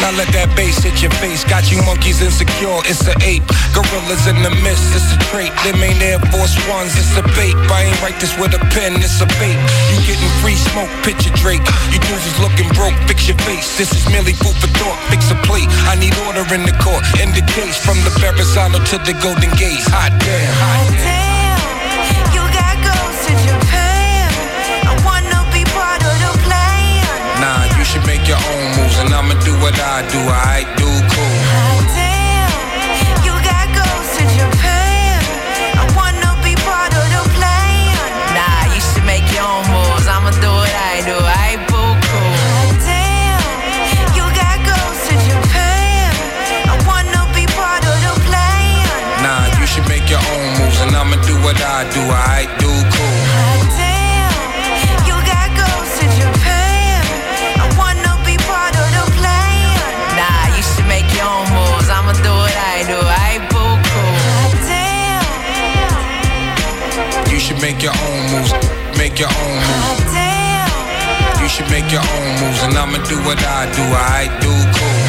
Now let that bass hit your face. Got you monkeys insecure, it's an ape. Gorillas in the mist, it's a trait. Them ain't Air Force Ones, it's a bait. I ain't write this with a pen, it's a bait. You getting free smoke, picture Drake. You dudes looking broke, fix your face. This is merely food for thought, fix a plate. I need order in the court. In the case, from the Verrazano to the Golden Gate. Hot damn. Damn, make your own moves, and I'ma do what I do. I do your own moves. You should make your own moves, and I'ma do what I do. I do cool.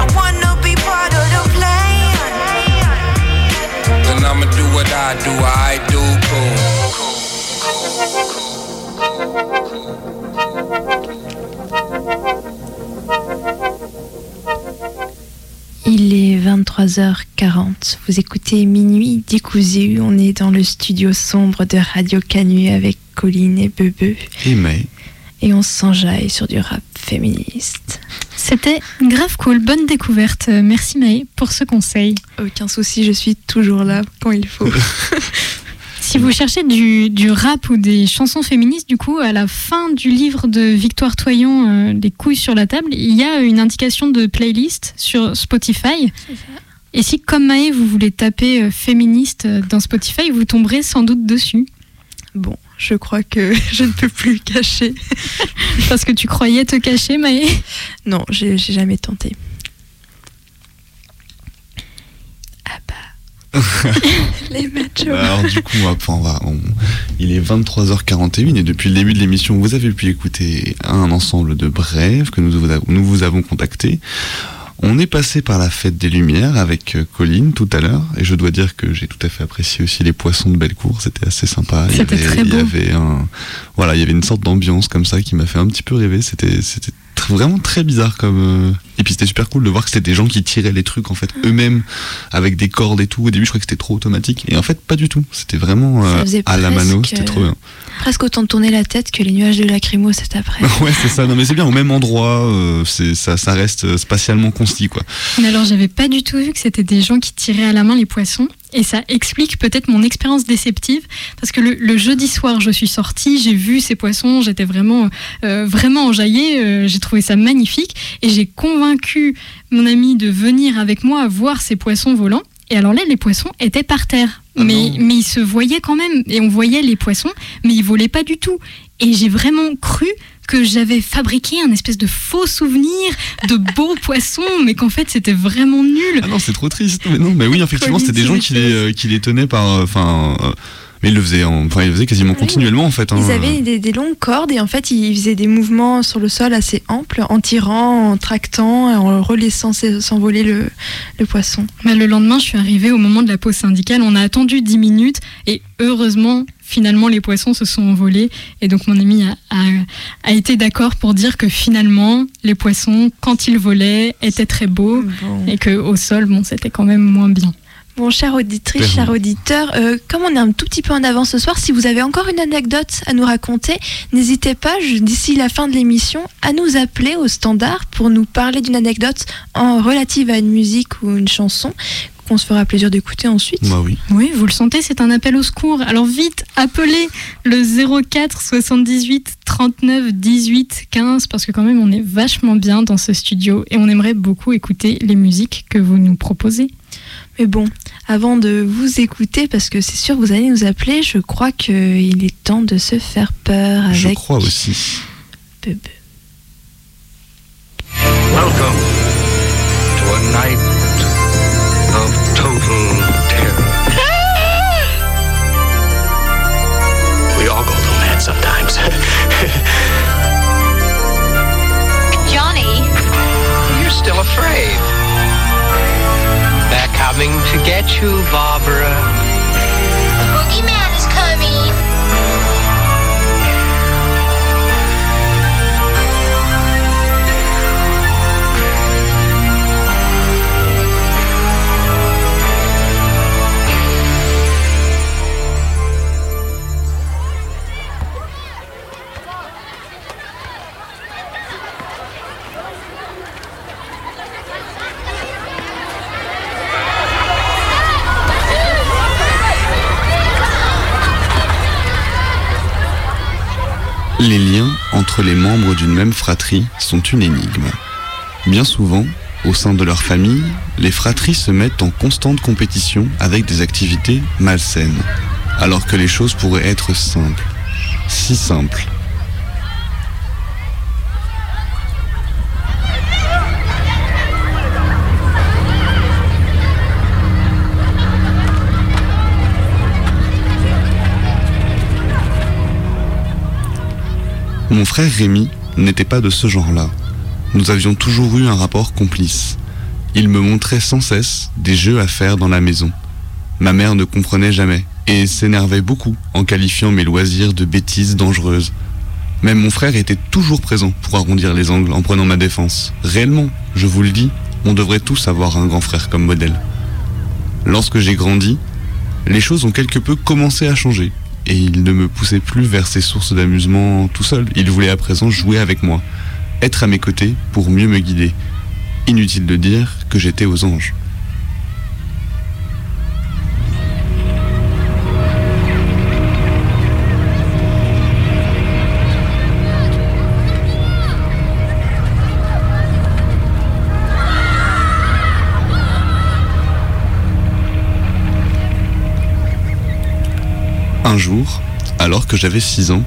I wanna be part of the plan. Then I'ma do what I do. I do Il est 23h40. Vous écoutez Minuit décousu. On est dans le studio sombre de Radio Canu avec Colline et Bebe. Et May. Et on s'enjaille sur du rap féministe. C'était grave cool, bonne découverte. Euh, Merci Maë pour ce conseil. Aucun souci, je suis toujours là quand il faut. Si vous cherchez du, du rap ou des chansons féministes, du coup, à la fin du livre de Victoire Toyon, euh, Les couilles sur la table, il y a une indication de playlist sur Spotify. Et si, comme Maë, vous voulez taper euh, féministe euh, dans Spotify, vous tomberez sans doute dessus. Bon, je crois que je ne peux plus cacher. Parce que tu croyais te cacher, Maë? Non, j'ai jamais tenté. Les machos. Alors du coup, on va- il est 23h41 et depuis le début de l'émission, vous avez pu écouter un ensemble de brèves que nous vous, avons- nous vous avons contactés. On est passé par la fête des Lumières avec euh, Colline tout à l'heure, et je dois dire que j'ai tout à fait apprécié aussi les poissons de Bellecour. C'était assez sympa. Il y C'était avait- très Il y avait un, voilà, il y avait une sorte d'ambiance comme ça qui m'a fait un petit peu rêver. C'était, c'était vraiment très bizarre comme. euh, Et puis c'était super cool de voir que c'était des gens qui tiraient les trucs en fait eux-mêmes avec des cordes et tout. Au début, je croyais que c'était trop automatique, et en fait, pas du tout. C'était vraiment euh, à la mano. presque, C'était trop bien. Presque autant de tourner la tête que les nuages de lacrymo cet après. ouais, c'est ça. Non, mais c'est bien au même endroit. euh, c'est ça, ça reste spatialement concis quoi. Mais alors, j'avais pas du tout vu que c'était des gens qui tiraient à la main les poissons. Et ça explique peut-être mon expérience déceptive. Parce que le, le jeudi soir, je suis sortie, j'ai vu ces poissons, j'étais vraiment, euh, vraiment enjaillée. euh, j'ai trouvé ça magnifique. Et j'ai convaincu mon ami de venir avec moi voir ces poissons volants. Et alors là, les poissons étaient par terre. mais, mais ils se voyaient quand même. Et on voyait les poissons, mais ils volaient pas du tout. Et j'ai vraiment cru que j'avais fabriqué un espèce de faux souvenir de beaux poissons, mais qu'en fait c'était vraiment nul. Ah non, c'est trop triste. Mais non, mais oui, effectivement, c'était des gens qui les, euh, qui les tenaient par. euh, Enfin. euh, mais ils le faisaient, en- enfin, ils le faisaient quasiment continuellement en fait. hein. Ils avaient des, des longues cordes et en fait ils faisaient des mouvements sur le sol assez amples en tirant, en tractant, en relaissant s'e- s'envoler le, le poisson. Bah, le lendemain, je suis arrivée au moment de la pause syndicale. On a attendu 10 minutes et heureusement, finalement, les poissons se sont envolés. Et donc, mon ami a, a- a été d'accord pour dire que finalement, les poissons, quand ils volaient, étaient très beaux et qu'au sol, bon, c'était quand même moins bien. Bon, chère auditrice, cher auditeur, euh, comme on est un tout petit peu en avance ce soir, si vous avez encore une anecdote à nous raconter, n'hésitez pas, d'ici la fin de l'émission, à nous appeler au standard pour nous parler d'une anecdote en relative à une musique ou une chanson qu'on se fera plaisir d'écouter ensuite. Bah oui. Oui, vous le sentez, c'est un appel au secours. Alors vite, appelez le 04 78 39 18 15 parce que quand même on est vachement bien dans ce studio et on aimerait beaucoup écouter les musiques que vous nous proposez. Mais bon, avant de vous écouter, parce que c'est sûr que vous allez nous appeler, je crois qu'il est temps de se faire peur avec... Je crois aussi. Bebe. Welcome to a night afraid. They're coming to get you, Barbara. boogeyman Les liens entre les membres d'une même fratrie sont une énigme. Bien souvent, au sein de leur famille, les fratries se mettent en constante compétition avec des activités malsaines, alors que les choses pourraient être simples. Si simples. Frère Rémi n'était pas de ce genre-là. Nous avions toujours eu un rapport complice. Il me montrait sans cesse des jeux à faire dans la maison. Ma mère ne comprenait jamais et s'énervait beaucoup en qualifiant mes loisirs de bêtises dangereuses. Même mon frère était toujours présent pour arrondir les angles en prenant ma défense. Réellement, je vous le dis, on devrait tous avoir un grand frère comme modèle. Lorsque j'ai grandi, les choses ont quelque peu commencé à changer et il ne me poussait plus vers ses sources d'amusement tout seul. Il voulait à présent jouer avec moi, être à mes côtés pour mieux me guider. Inutile de dire que j'étais aux anges. Un jour, alors que j'avais 6 ans,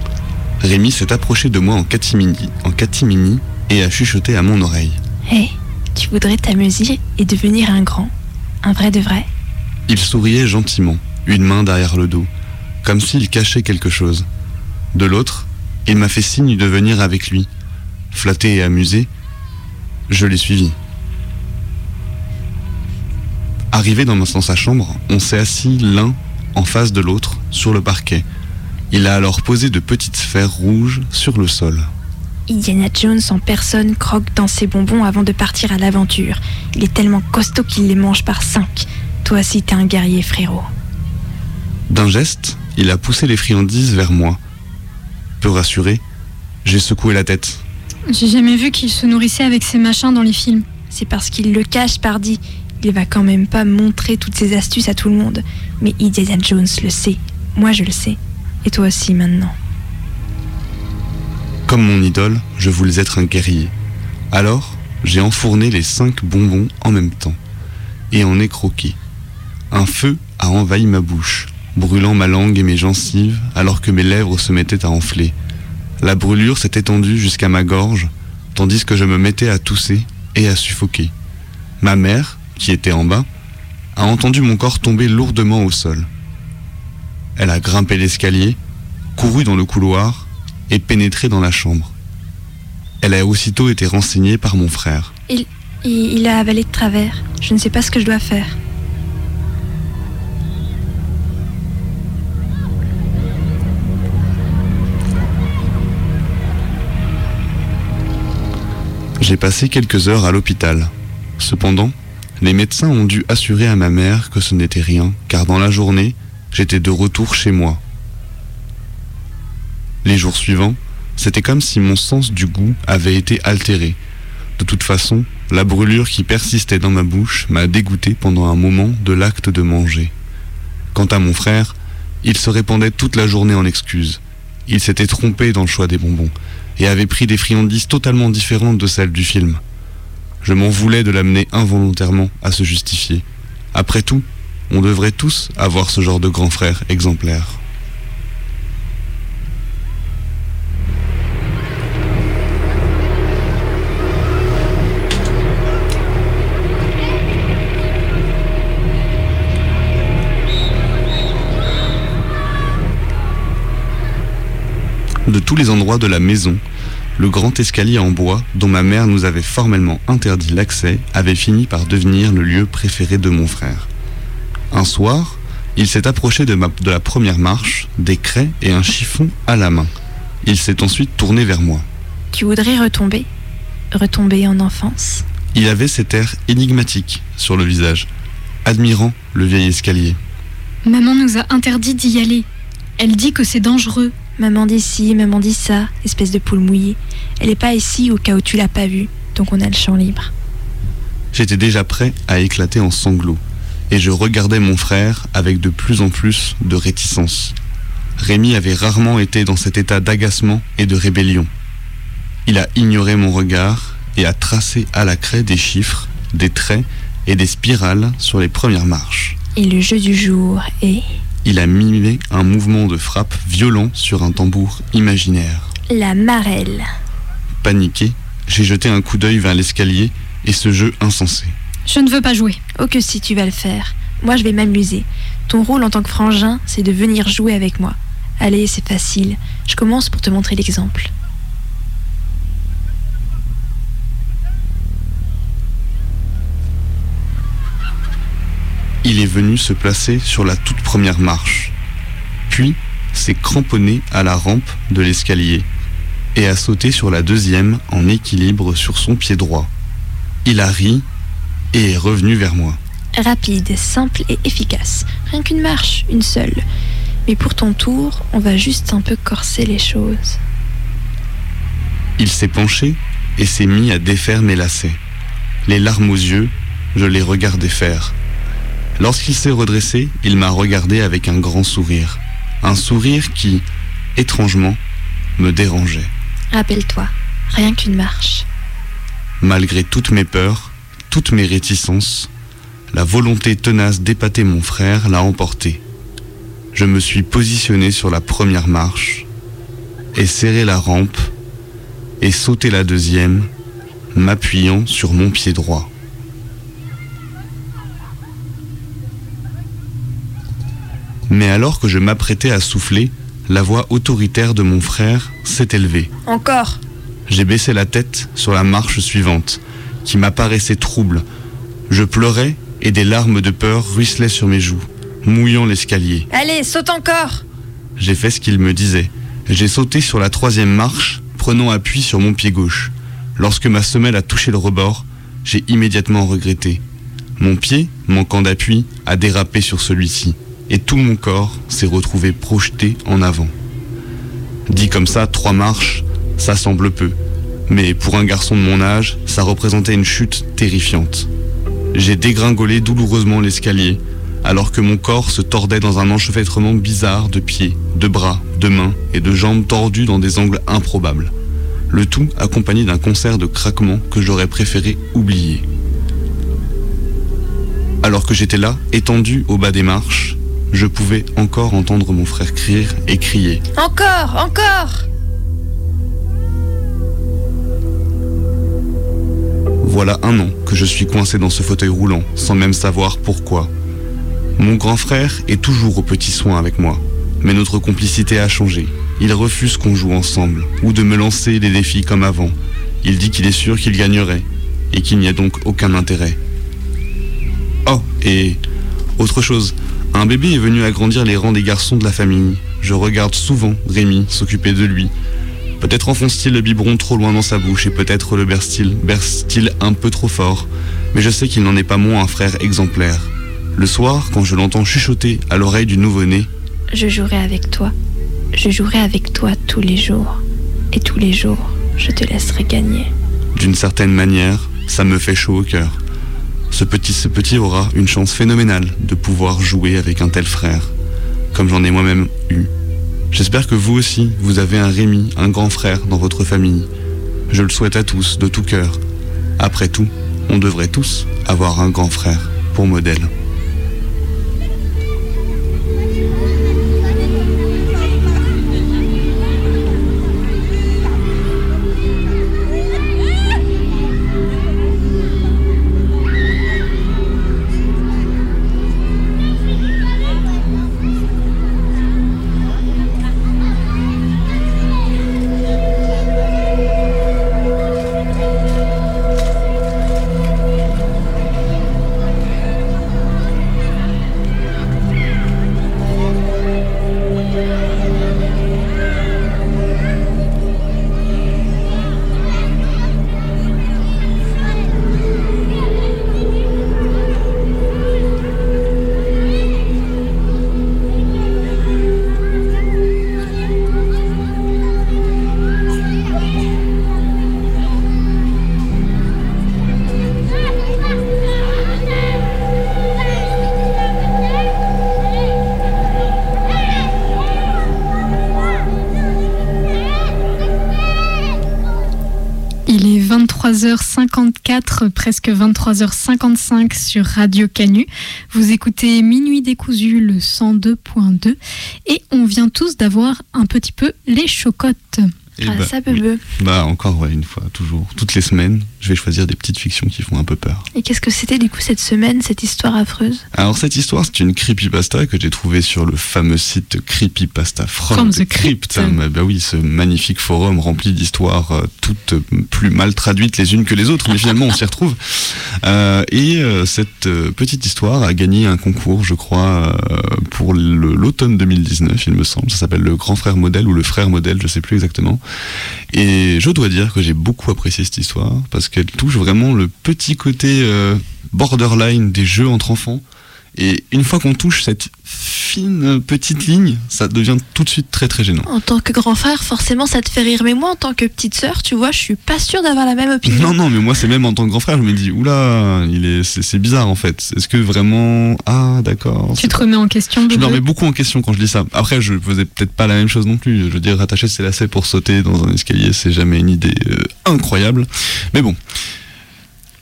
Rémi s'est approché de moi en catimini, en catimini et a chuchoté à mon oreille. Hé, tu voudrais t'amuser et devenir un grand Un vrai de vrai? Il souriait gentiment, une main derrière le dos, comme s'il cachait quelque chose. De l'autre, il m'a fait signe de venir avec lui. Flatté et amusé, je l'ai suivi. Arrivé dans, dans sa chambre, on s'est assis l'un en face de l'autre sur le parquet. Il a alors posé de petites sphères rouges sur le sol. Indiana Jones en personne croque dans ses bonbons avant de partir à l'aventure. Il est tellement costaud qu'il les mange par cinq. Toi aussi, t'es un guerrier, frérot. D'un geste, il a poussé les friandises vers moi. Peu rassuré, j'ai secoué la tête. J'ai jamais vu qu'il se nourrissait avec ces machins dans les films. C'est parce qu'il le cache, pardi. Il va quand même pas montrer toutes ses astuces à tout le monde. Mais Indiana Jones le sait. Moi, je le sais. Et toi aussi, maintenant. Comme mon idole, je voulais être un guerrier. Alors, j'ai enfourné les cinq bonbons en même temps et en ai croqué. Un feu a envahi ma bouche, brûlant ma langue et mes gencives alors que mes lèvres se mettaient à enfler. La brûlure s'est étendue jusqu'à ma gorge, tandis que je me mettais à tousser et à suffoquer. Ma mère, qui était en bas, a entendu mon corps tomber lourdement au sol. Elle a grimpé l'escalier, couru dans le couloir et pénétré dans la chambre. Elle a aussitôt été renseignée par mon frère. Il, il, il a avalé de travers. Je ne sais pas ce que je dois faire. J'ai passé quelques heures à l'hôpital. Cependant, les médecins ont dû assurer à ma mère que ce n'était rien, car dans la journée, j'étais de retour chez moi. Les jours suivants, c'était comme si mon sens du goût avait été altéré. De toute façon, la brûlure qui persistait dans ma bouche m'a dégoûté pendant un moment de l'acte de manger. Quant à mon frère, il se répandait toute la journée en excuses. Il s'était trompé dans le choix des bonbons et avait pris des friandises totalement différentes de celles du film. Je m'en voulais de l'amener involontairement à se justifier. Après tout, on devrait tous avoir ce genre de grand frère exemplaire. De tous les endroits de la maison, le grand escalier en bois, dont ma mère nous avait formellement interdit l'accès, avait fini par devenir le lieu préféré de mon frère. Un soir, il s'est approché de, ma- de la première marche, des craies et un chiffon à la main. Il s'est ensuite tourné vers moi. Tu voudrais retomber? Retomber en enfance? Il avait cet air énigmatique sur le visage, admirant le vieil escalier. Maman nous a interdit d'y aller. Elle dit que c'est dangereux. Maman dit ci, maman dit ça, espèce de poule mouillée. Elle est pas ici au cas où tu l'as pas vue, donc on a le champ libre. J'étais déjà prêt à éclater en sanglots, et je regardais mon frère avec de plus en plus de réticence. Rémi avait rarement été dans cet état d'agacement et de rébellion. Il a ignoré mon regard et a tracé à la craie des chiffres, des traits et des spirales sur les premières marches. Et le jeu du jour est Il a mimé un mouvement de frappe violent sur un tambour imaginaire. la marelle. Paniqué, j'ai jeté un coup d'œil vers l'escalier et ce jeu insensé. Je ne veux pas jouer. Oh que si tu vas le faire. Moi je vais m'amuser. Ton rôle en tant que frangin, c'est de venir jouer avec moi. Allez, c'est facile. Je commence pour te montrer l'exemple. Il est venu se placer sur la toute première marche, puis s'est cramponné à la rampe de l'escalier et a sauté sur la deuxième en équilibre sur son pied droit. Il a ri et est revenu vers moi. Rapide, simple et efficace. Rien qu'une marche, une seule. Mais pour ton tour, on va juste un peu corser les choses. Il s'est penché et s'est mis à défaire mes lacets. Les larmes aux yeux, je les regardais faire. Lorsqu'il s'est redressé, il m'a regardé avec un grand sourire. Un sourire qui, étrangement, me dérangeait. Rappelle-toi, rien qu'une marche. Malgré toutes mes peurs, toutes mes réticences, la volonté tenace d'épater mon frère l'a emporté. Je me suis positionné sur la première marche et serré la rampe et sauté la deuxième, m'appuyant sur mon pied droit. Mais alors que je m'apprêtais à souffler, la voix autoritaire de mon frère s'est élevée. Encore J'ai baissé la tête sur la marche suivante, qui m'apparaissait trouble. Je pleurais et des larmes de peur ruisselaient sur mes joues, mouillant l'escalier. Allez, saute encore J'ai fait ce qu'il me disait. J'ai sauté sur la troisième marche, prenant appui sur mon pied gauche. Lorsque ma semelle a touché le rebord, j'ai immédiatement regretté. Mon pied, manquant d'appui, a dérapé sur celui-ci, et tout mon corps s'est retrouvé projeté en avant. Dit comme ça, trois marches, ça semble peu, mais pour un garçon de mon âge, ça représentait une chute terrifiante. J'ai dégringolé douloureusement l'escalier, alors que mon corps se tordait dans un enchevêtrement bizarre de pieds, de bras, de mains et de jambes tordus dans des angles improbables. Le tout accompagné d'un concert de craquements que j'aurais préféré oublier. Alors que j'étais là, étendu au bas des marches, je pouvais encore entendre mon frère crier et crier. Encore, encore Voilà un an que je suis coincé dans ce fauteuil roulant, sans même savoir pourquoi. Mon grand frère est toujours au petit soin avec moi, mais notre complicité a changé. Il refuse qu'on joue ensemble, ou de me lancer des défis comme avant. Il dit qu'il est sûr qu'il gagnerait, et qu'il n'y a donc aucun intérêt. Oh, et autre chose, un bébé est venu agrandir les rangs des garçons de la famille. Je regarde souvent Rémi s'occuper de lui. Peut-être enfonce-t-il le biberon trop loin dans sa bouche et peut-être le berce-t-il berce-t-il un peu trop fort. Mais je sais qu'il n'en est pas moins un frère exemplaire. Le soir, quand je l'entends chuchoter à l'oreille du nouveau-né, Je jouerai avec toi. Je jouerai avec toi tous les jours. Et tous les jours, je te laisserai gagner. d'une certaine manière, ça me fait chaud au cœur. Ce petit, ce petit aura une chance phénoménale de pouvoir jouer avec un tel frère, comme j'en ai moi-même eu. J'espère que vous aussi, vous avez un Rémi, un grand frère dans votre famille. Je le souhaite à tous, de tout cœur. Après tout, on devrait tous avoir un grand frère pour modèle. 23h54, presque 23h55 sur Radio Canu. Vous écoutez Minuit décousu, le 102.2. Et on vient tous d'avoir un petit peu les chocottes. Bah, oui. Bah encore ouais, une fois, toujours, toutes les semaines, je vais choisir des petites fictions qui font un peu peur. Et qu'est-ce que c'était du coup cette semaine, cette histoire affreuse? Alors cette histoire, c'est une creepypasta que j'ai trouvée sur le fameux site Creepypasta From, From the, the Crypt. Crypt. Ah, bah oui, ce magnifique forum rempli d'histoires euh, toutes euh, plus mal traduites les unes que les autres, mais finalement on s'y retrouve. Euh, et euh, cette petite histoire a gagné un concours, je crois, pour l'automne 2019, il me semble. Ça s'appelle le Grand Frère Modèle ou le Frère Modèle, je sais plus exactement. Et je dois dire que j'ai beaucoup apprécié cette histoire parce qu'elle touche vraiment le petit côté euh, borderline des jeux entre enfants. Et une fois qu'on touche cette fine petite ligne, ça devient tout de suite très très gênant. En tant que grand frère, forcément ça te fait rire, mais moi en tant que petite sœur, tu vois, je suis pas sûre d'avoir la même opinion. Non, non, mais moi c'est même en tant que grand frère, je me dis, oula, il est, c'est, bizarre en fait. Est-ce que vraiment, ah d'accord. Tu te remets en question Je me remets beaucoup en question quand je dis ça. Après, je faisais peut-être pas la même chose non plus. Je veux dire, rattacher ses lacets pour sauter dans un escalier, c'est jamais une idée euh, incroyable. Mais bon,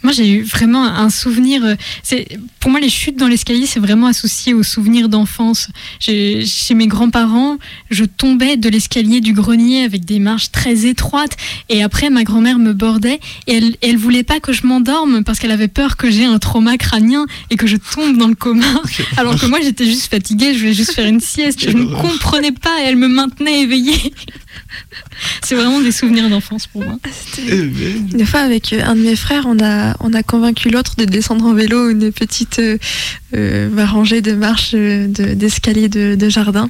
Moi, j'ai eu vraiment un souvenir. euh, C'est pour moi les chutes dans l'escalier, c'est vraiment associé aux souvenirs d'enfance. Chez mes grands-parents, je tombais de l'escalier du grenier avec des marches très étroites, et après ma grand-mère me bordait et elle, elle voulait pas que je m'endorme parce qu'elle avait peur que j'ai un trauma crânien et que je tombe dans le coma. Alors que moi, j'étais juste fatiguée, je voulais juste faire une sieste. Je ne comprenais pas et elle me maintenait éveillée. C'est vraiment des souvenirs d'enfance pour moi. Une fois, avec euh, un de mes frères, on a, on a convaincu l'autre de descendre en vélo une petite euh, euh, rangée de marches de- d'escalier de, de jardin.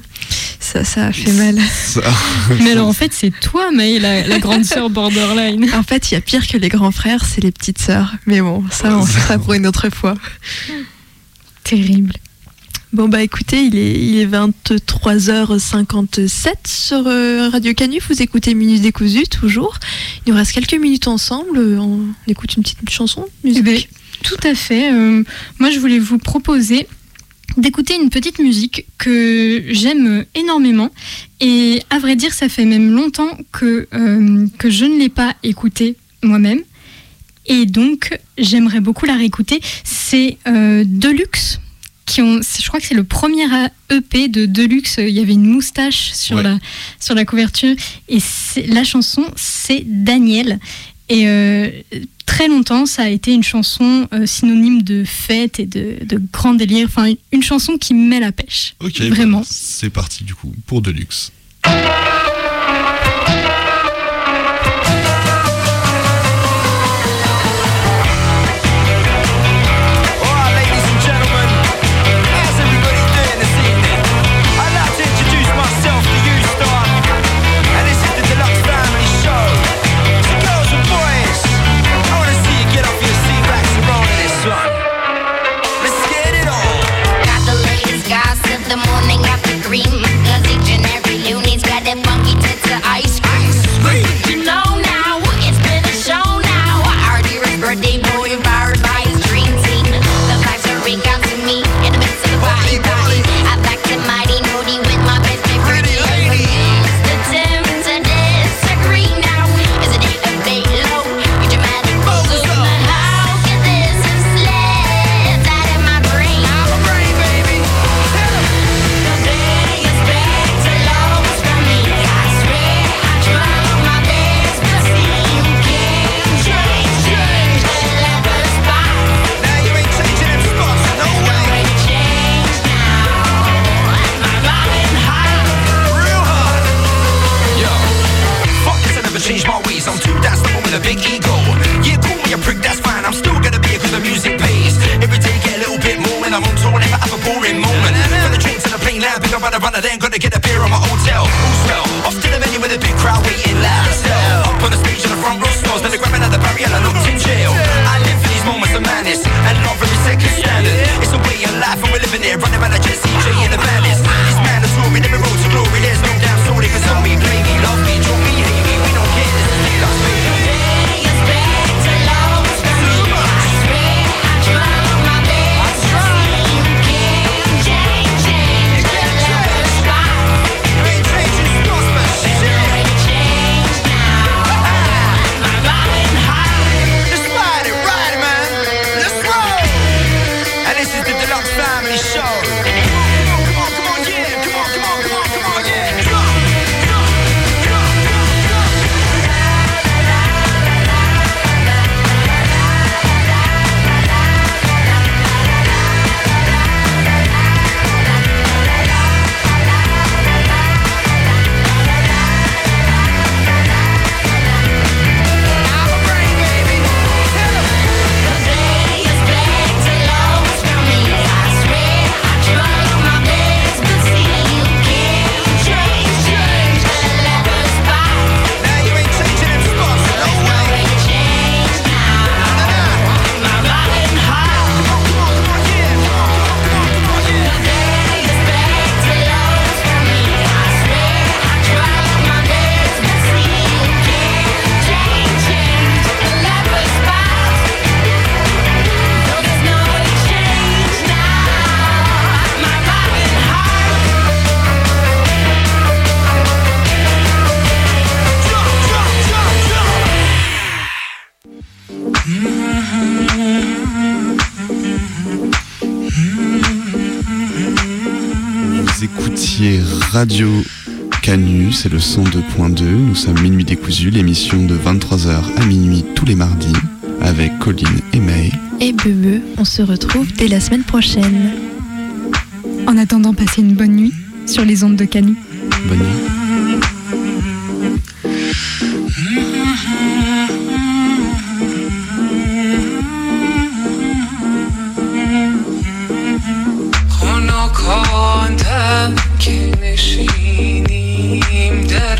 Ça, ça a fait mal. Mais alors en fait, c'est toi, Maë, la, la grande sœur borderline. En fait, il y a pire que les grands frères, c'est les petites sœurs. Mais bon, ça, on ça pour une autre fois. Terrible. Bon bah écoutez, il est, il est 23h57 sur euh, Radio Canu, vous écoutez Minutes décousues toujours. Il nous reste quelques minutes ensemble, euh, on écoute une petite chanson musique. Eh ben, tout à fait. Euh, moi, je voulais vous proposer d'écouter une petite musique que j'aime énormément. Et à vrai dire, ça fait même longtemps que, je ne l'ai pas écoutée moi-même. Et donc, j'aimerais beaucoup la réécouter. C'est Deluxe. Qui ont, c'est- je crois que c'est le premier EP de Deluxe. Il y avait une moustache sur, Ouais. la, sur la couverture. Et la chanson, c'est Daniel. Et euh, très longtemps, ça a été une chanson euh, synonyme de fête et de, de grand délire. Enfin, une chanson qui met la pêche. Ok, Vraiment. bah, c'est parti du coup pour Deluxe. Radio Canu, c'est le 102.2. Nous sommes Minuit Décousu, l'émission de 23h à minuit tous les mardis avec Colline et May. Et Bebe, on se retrouve dès la semaine prochaine. En attendant, passez une bonne nuit sur les ondes de Canu. Bonne nuit. که نشینیم در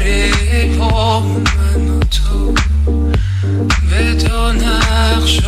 با من تو به دو نقش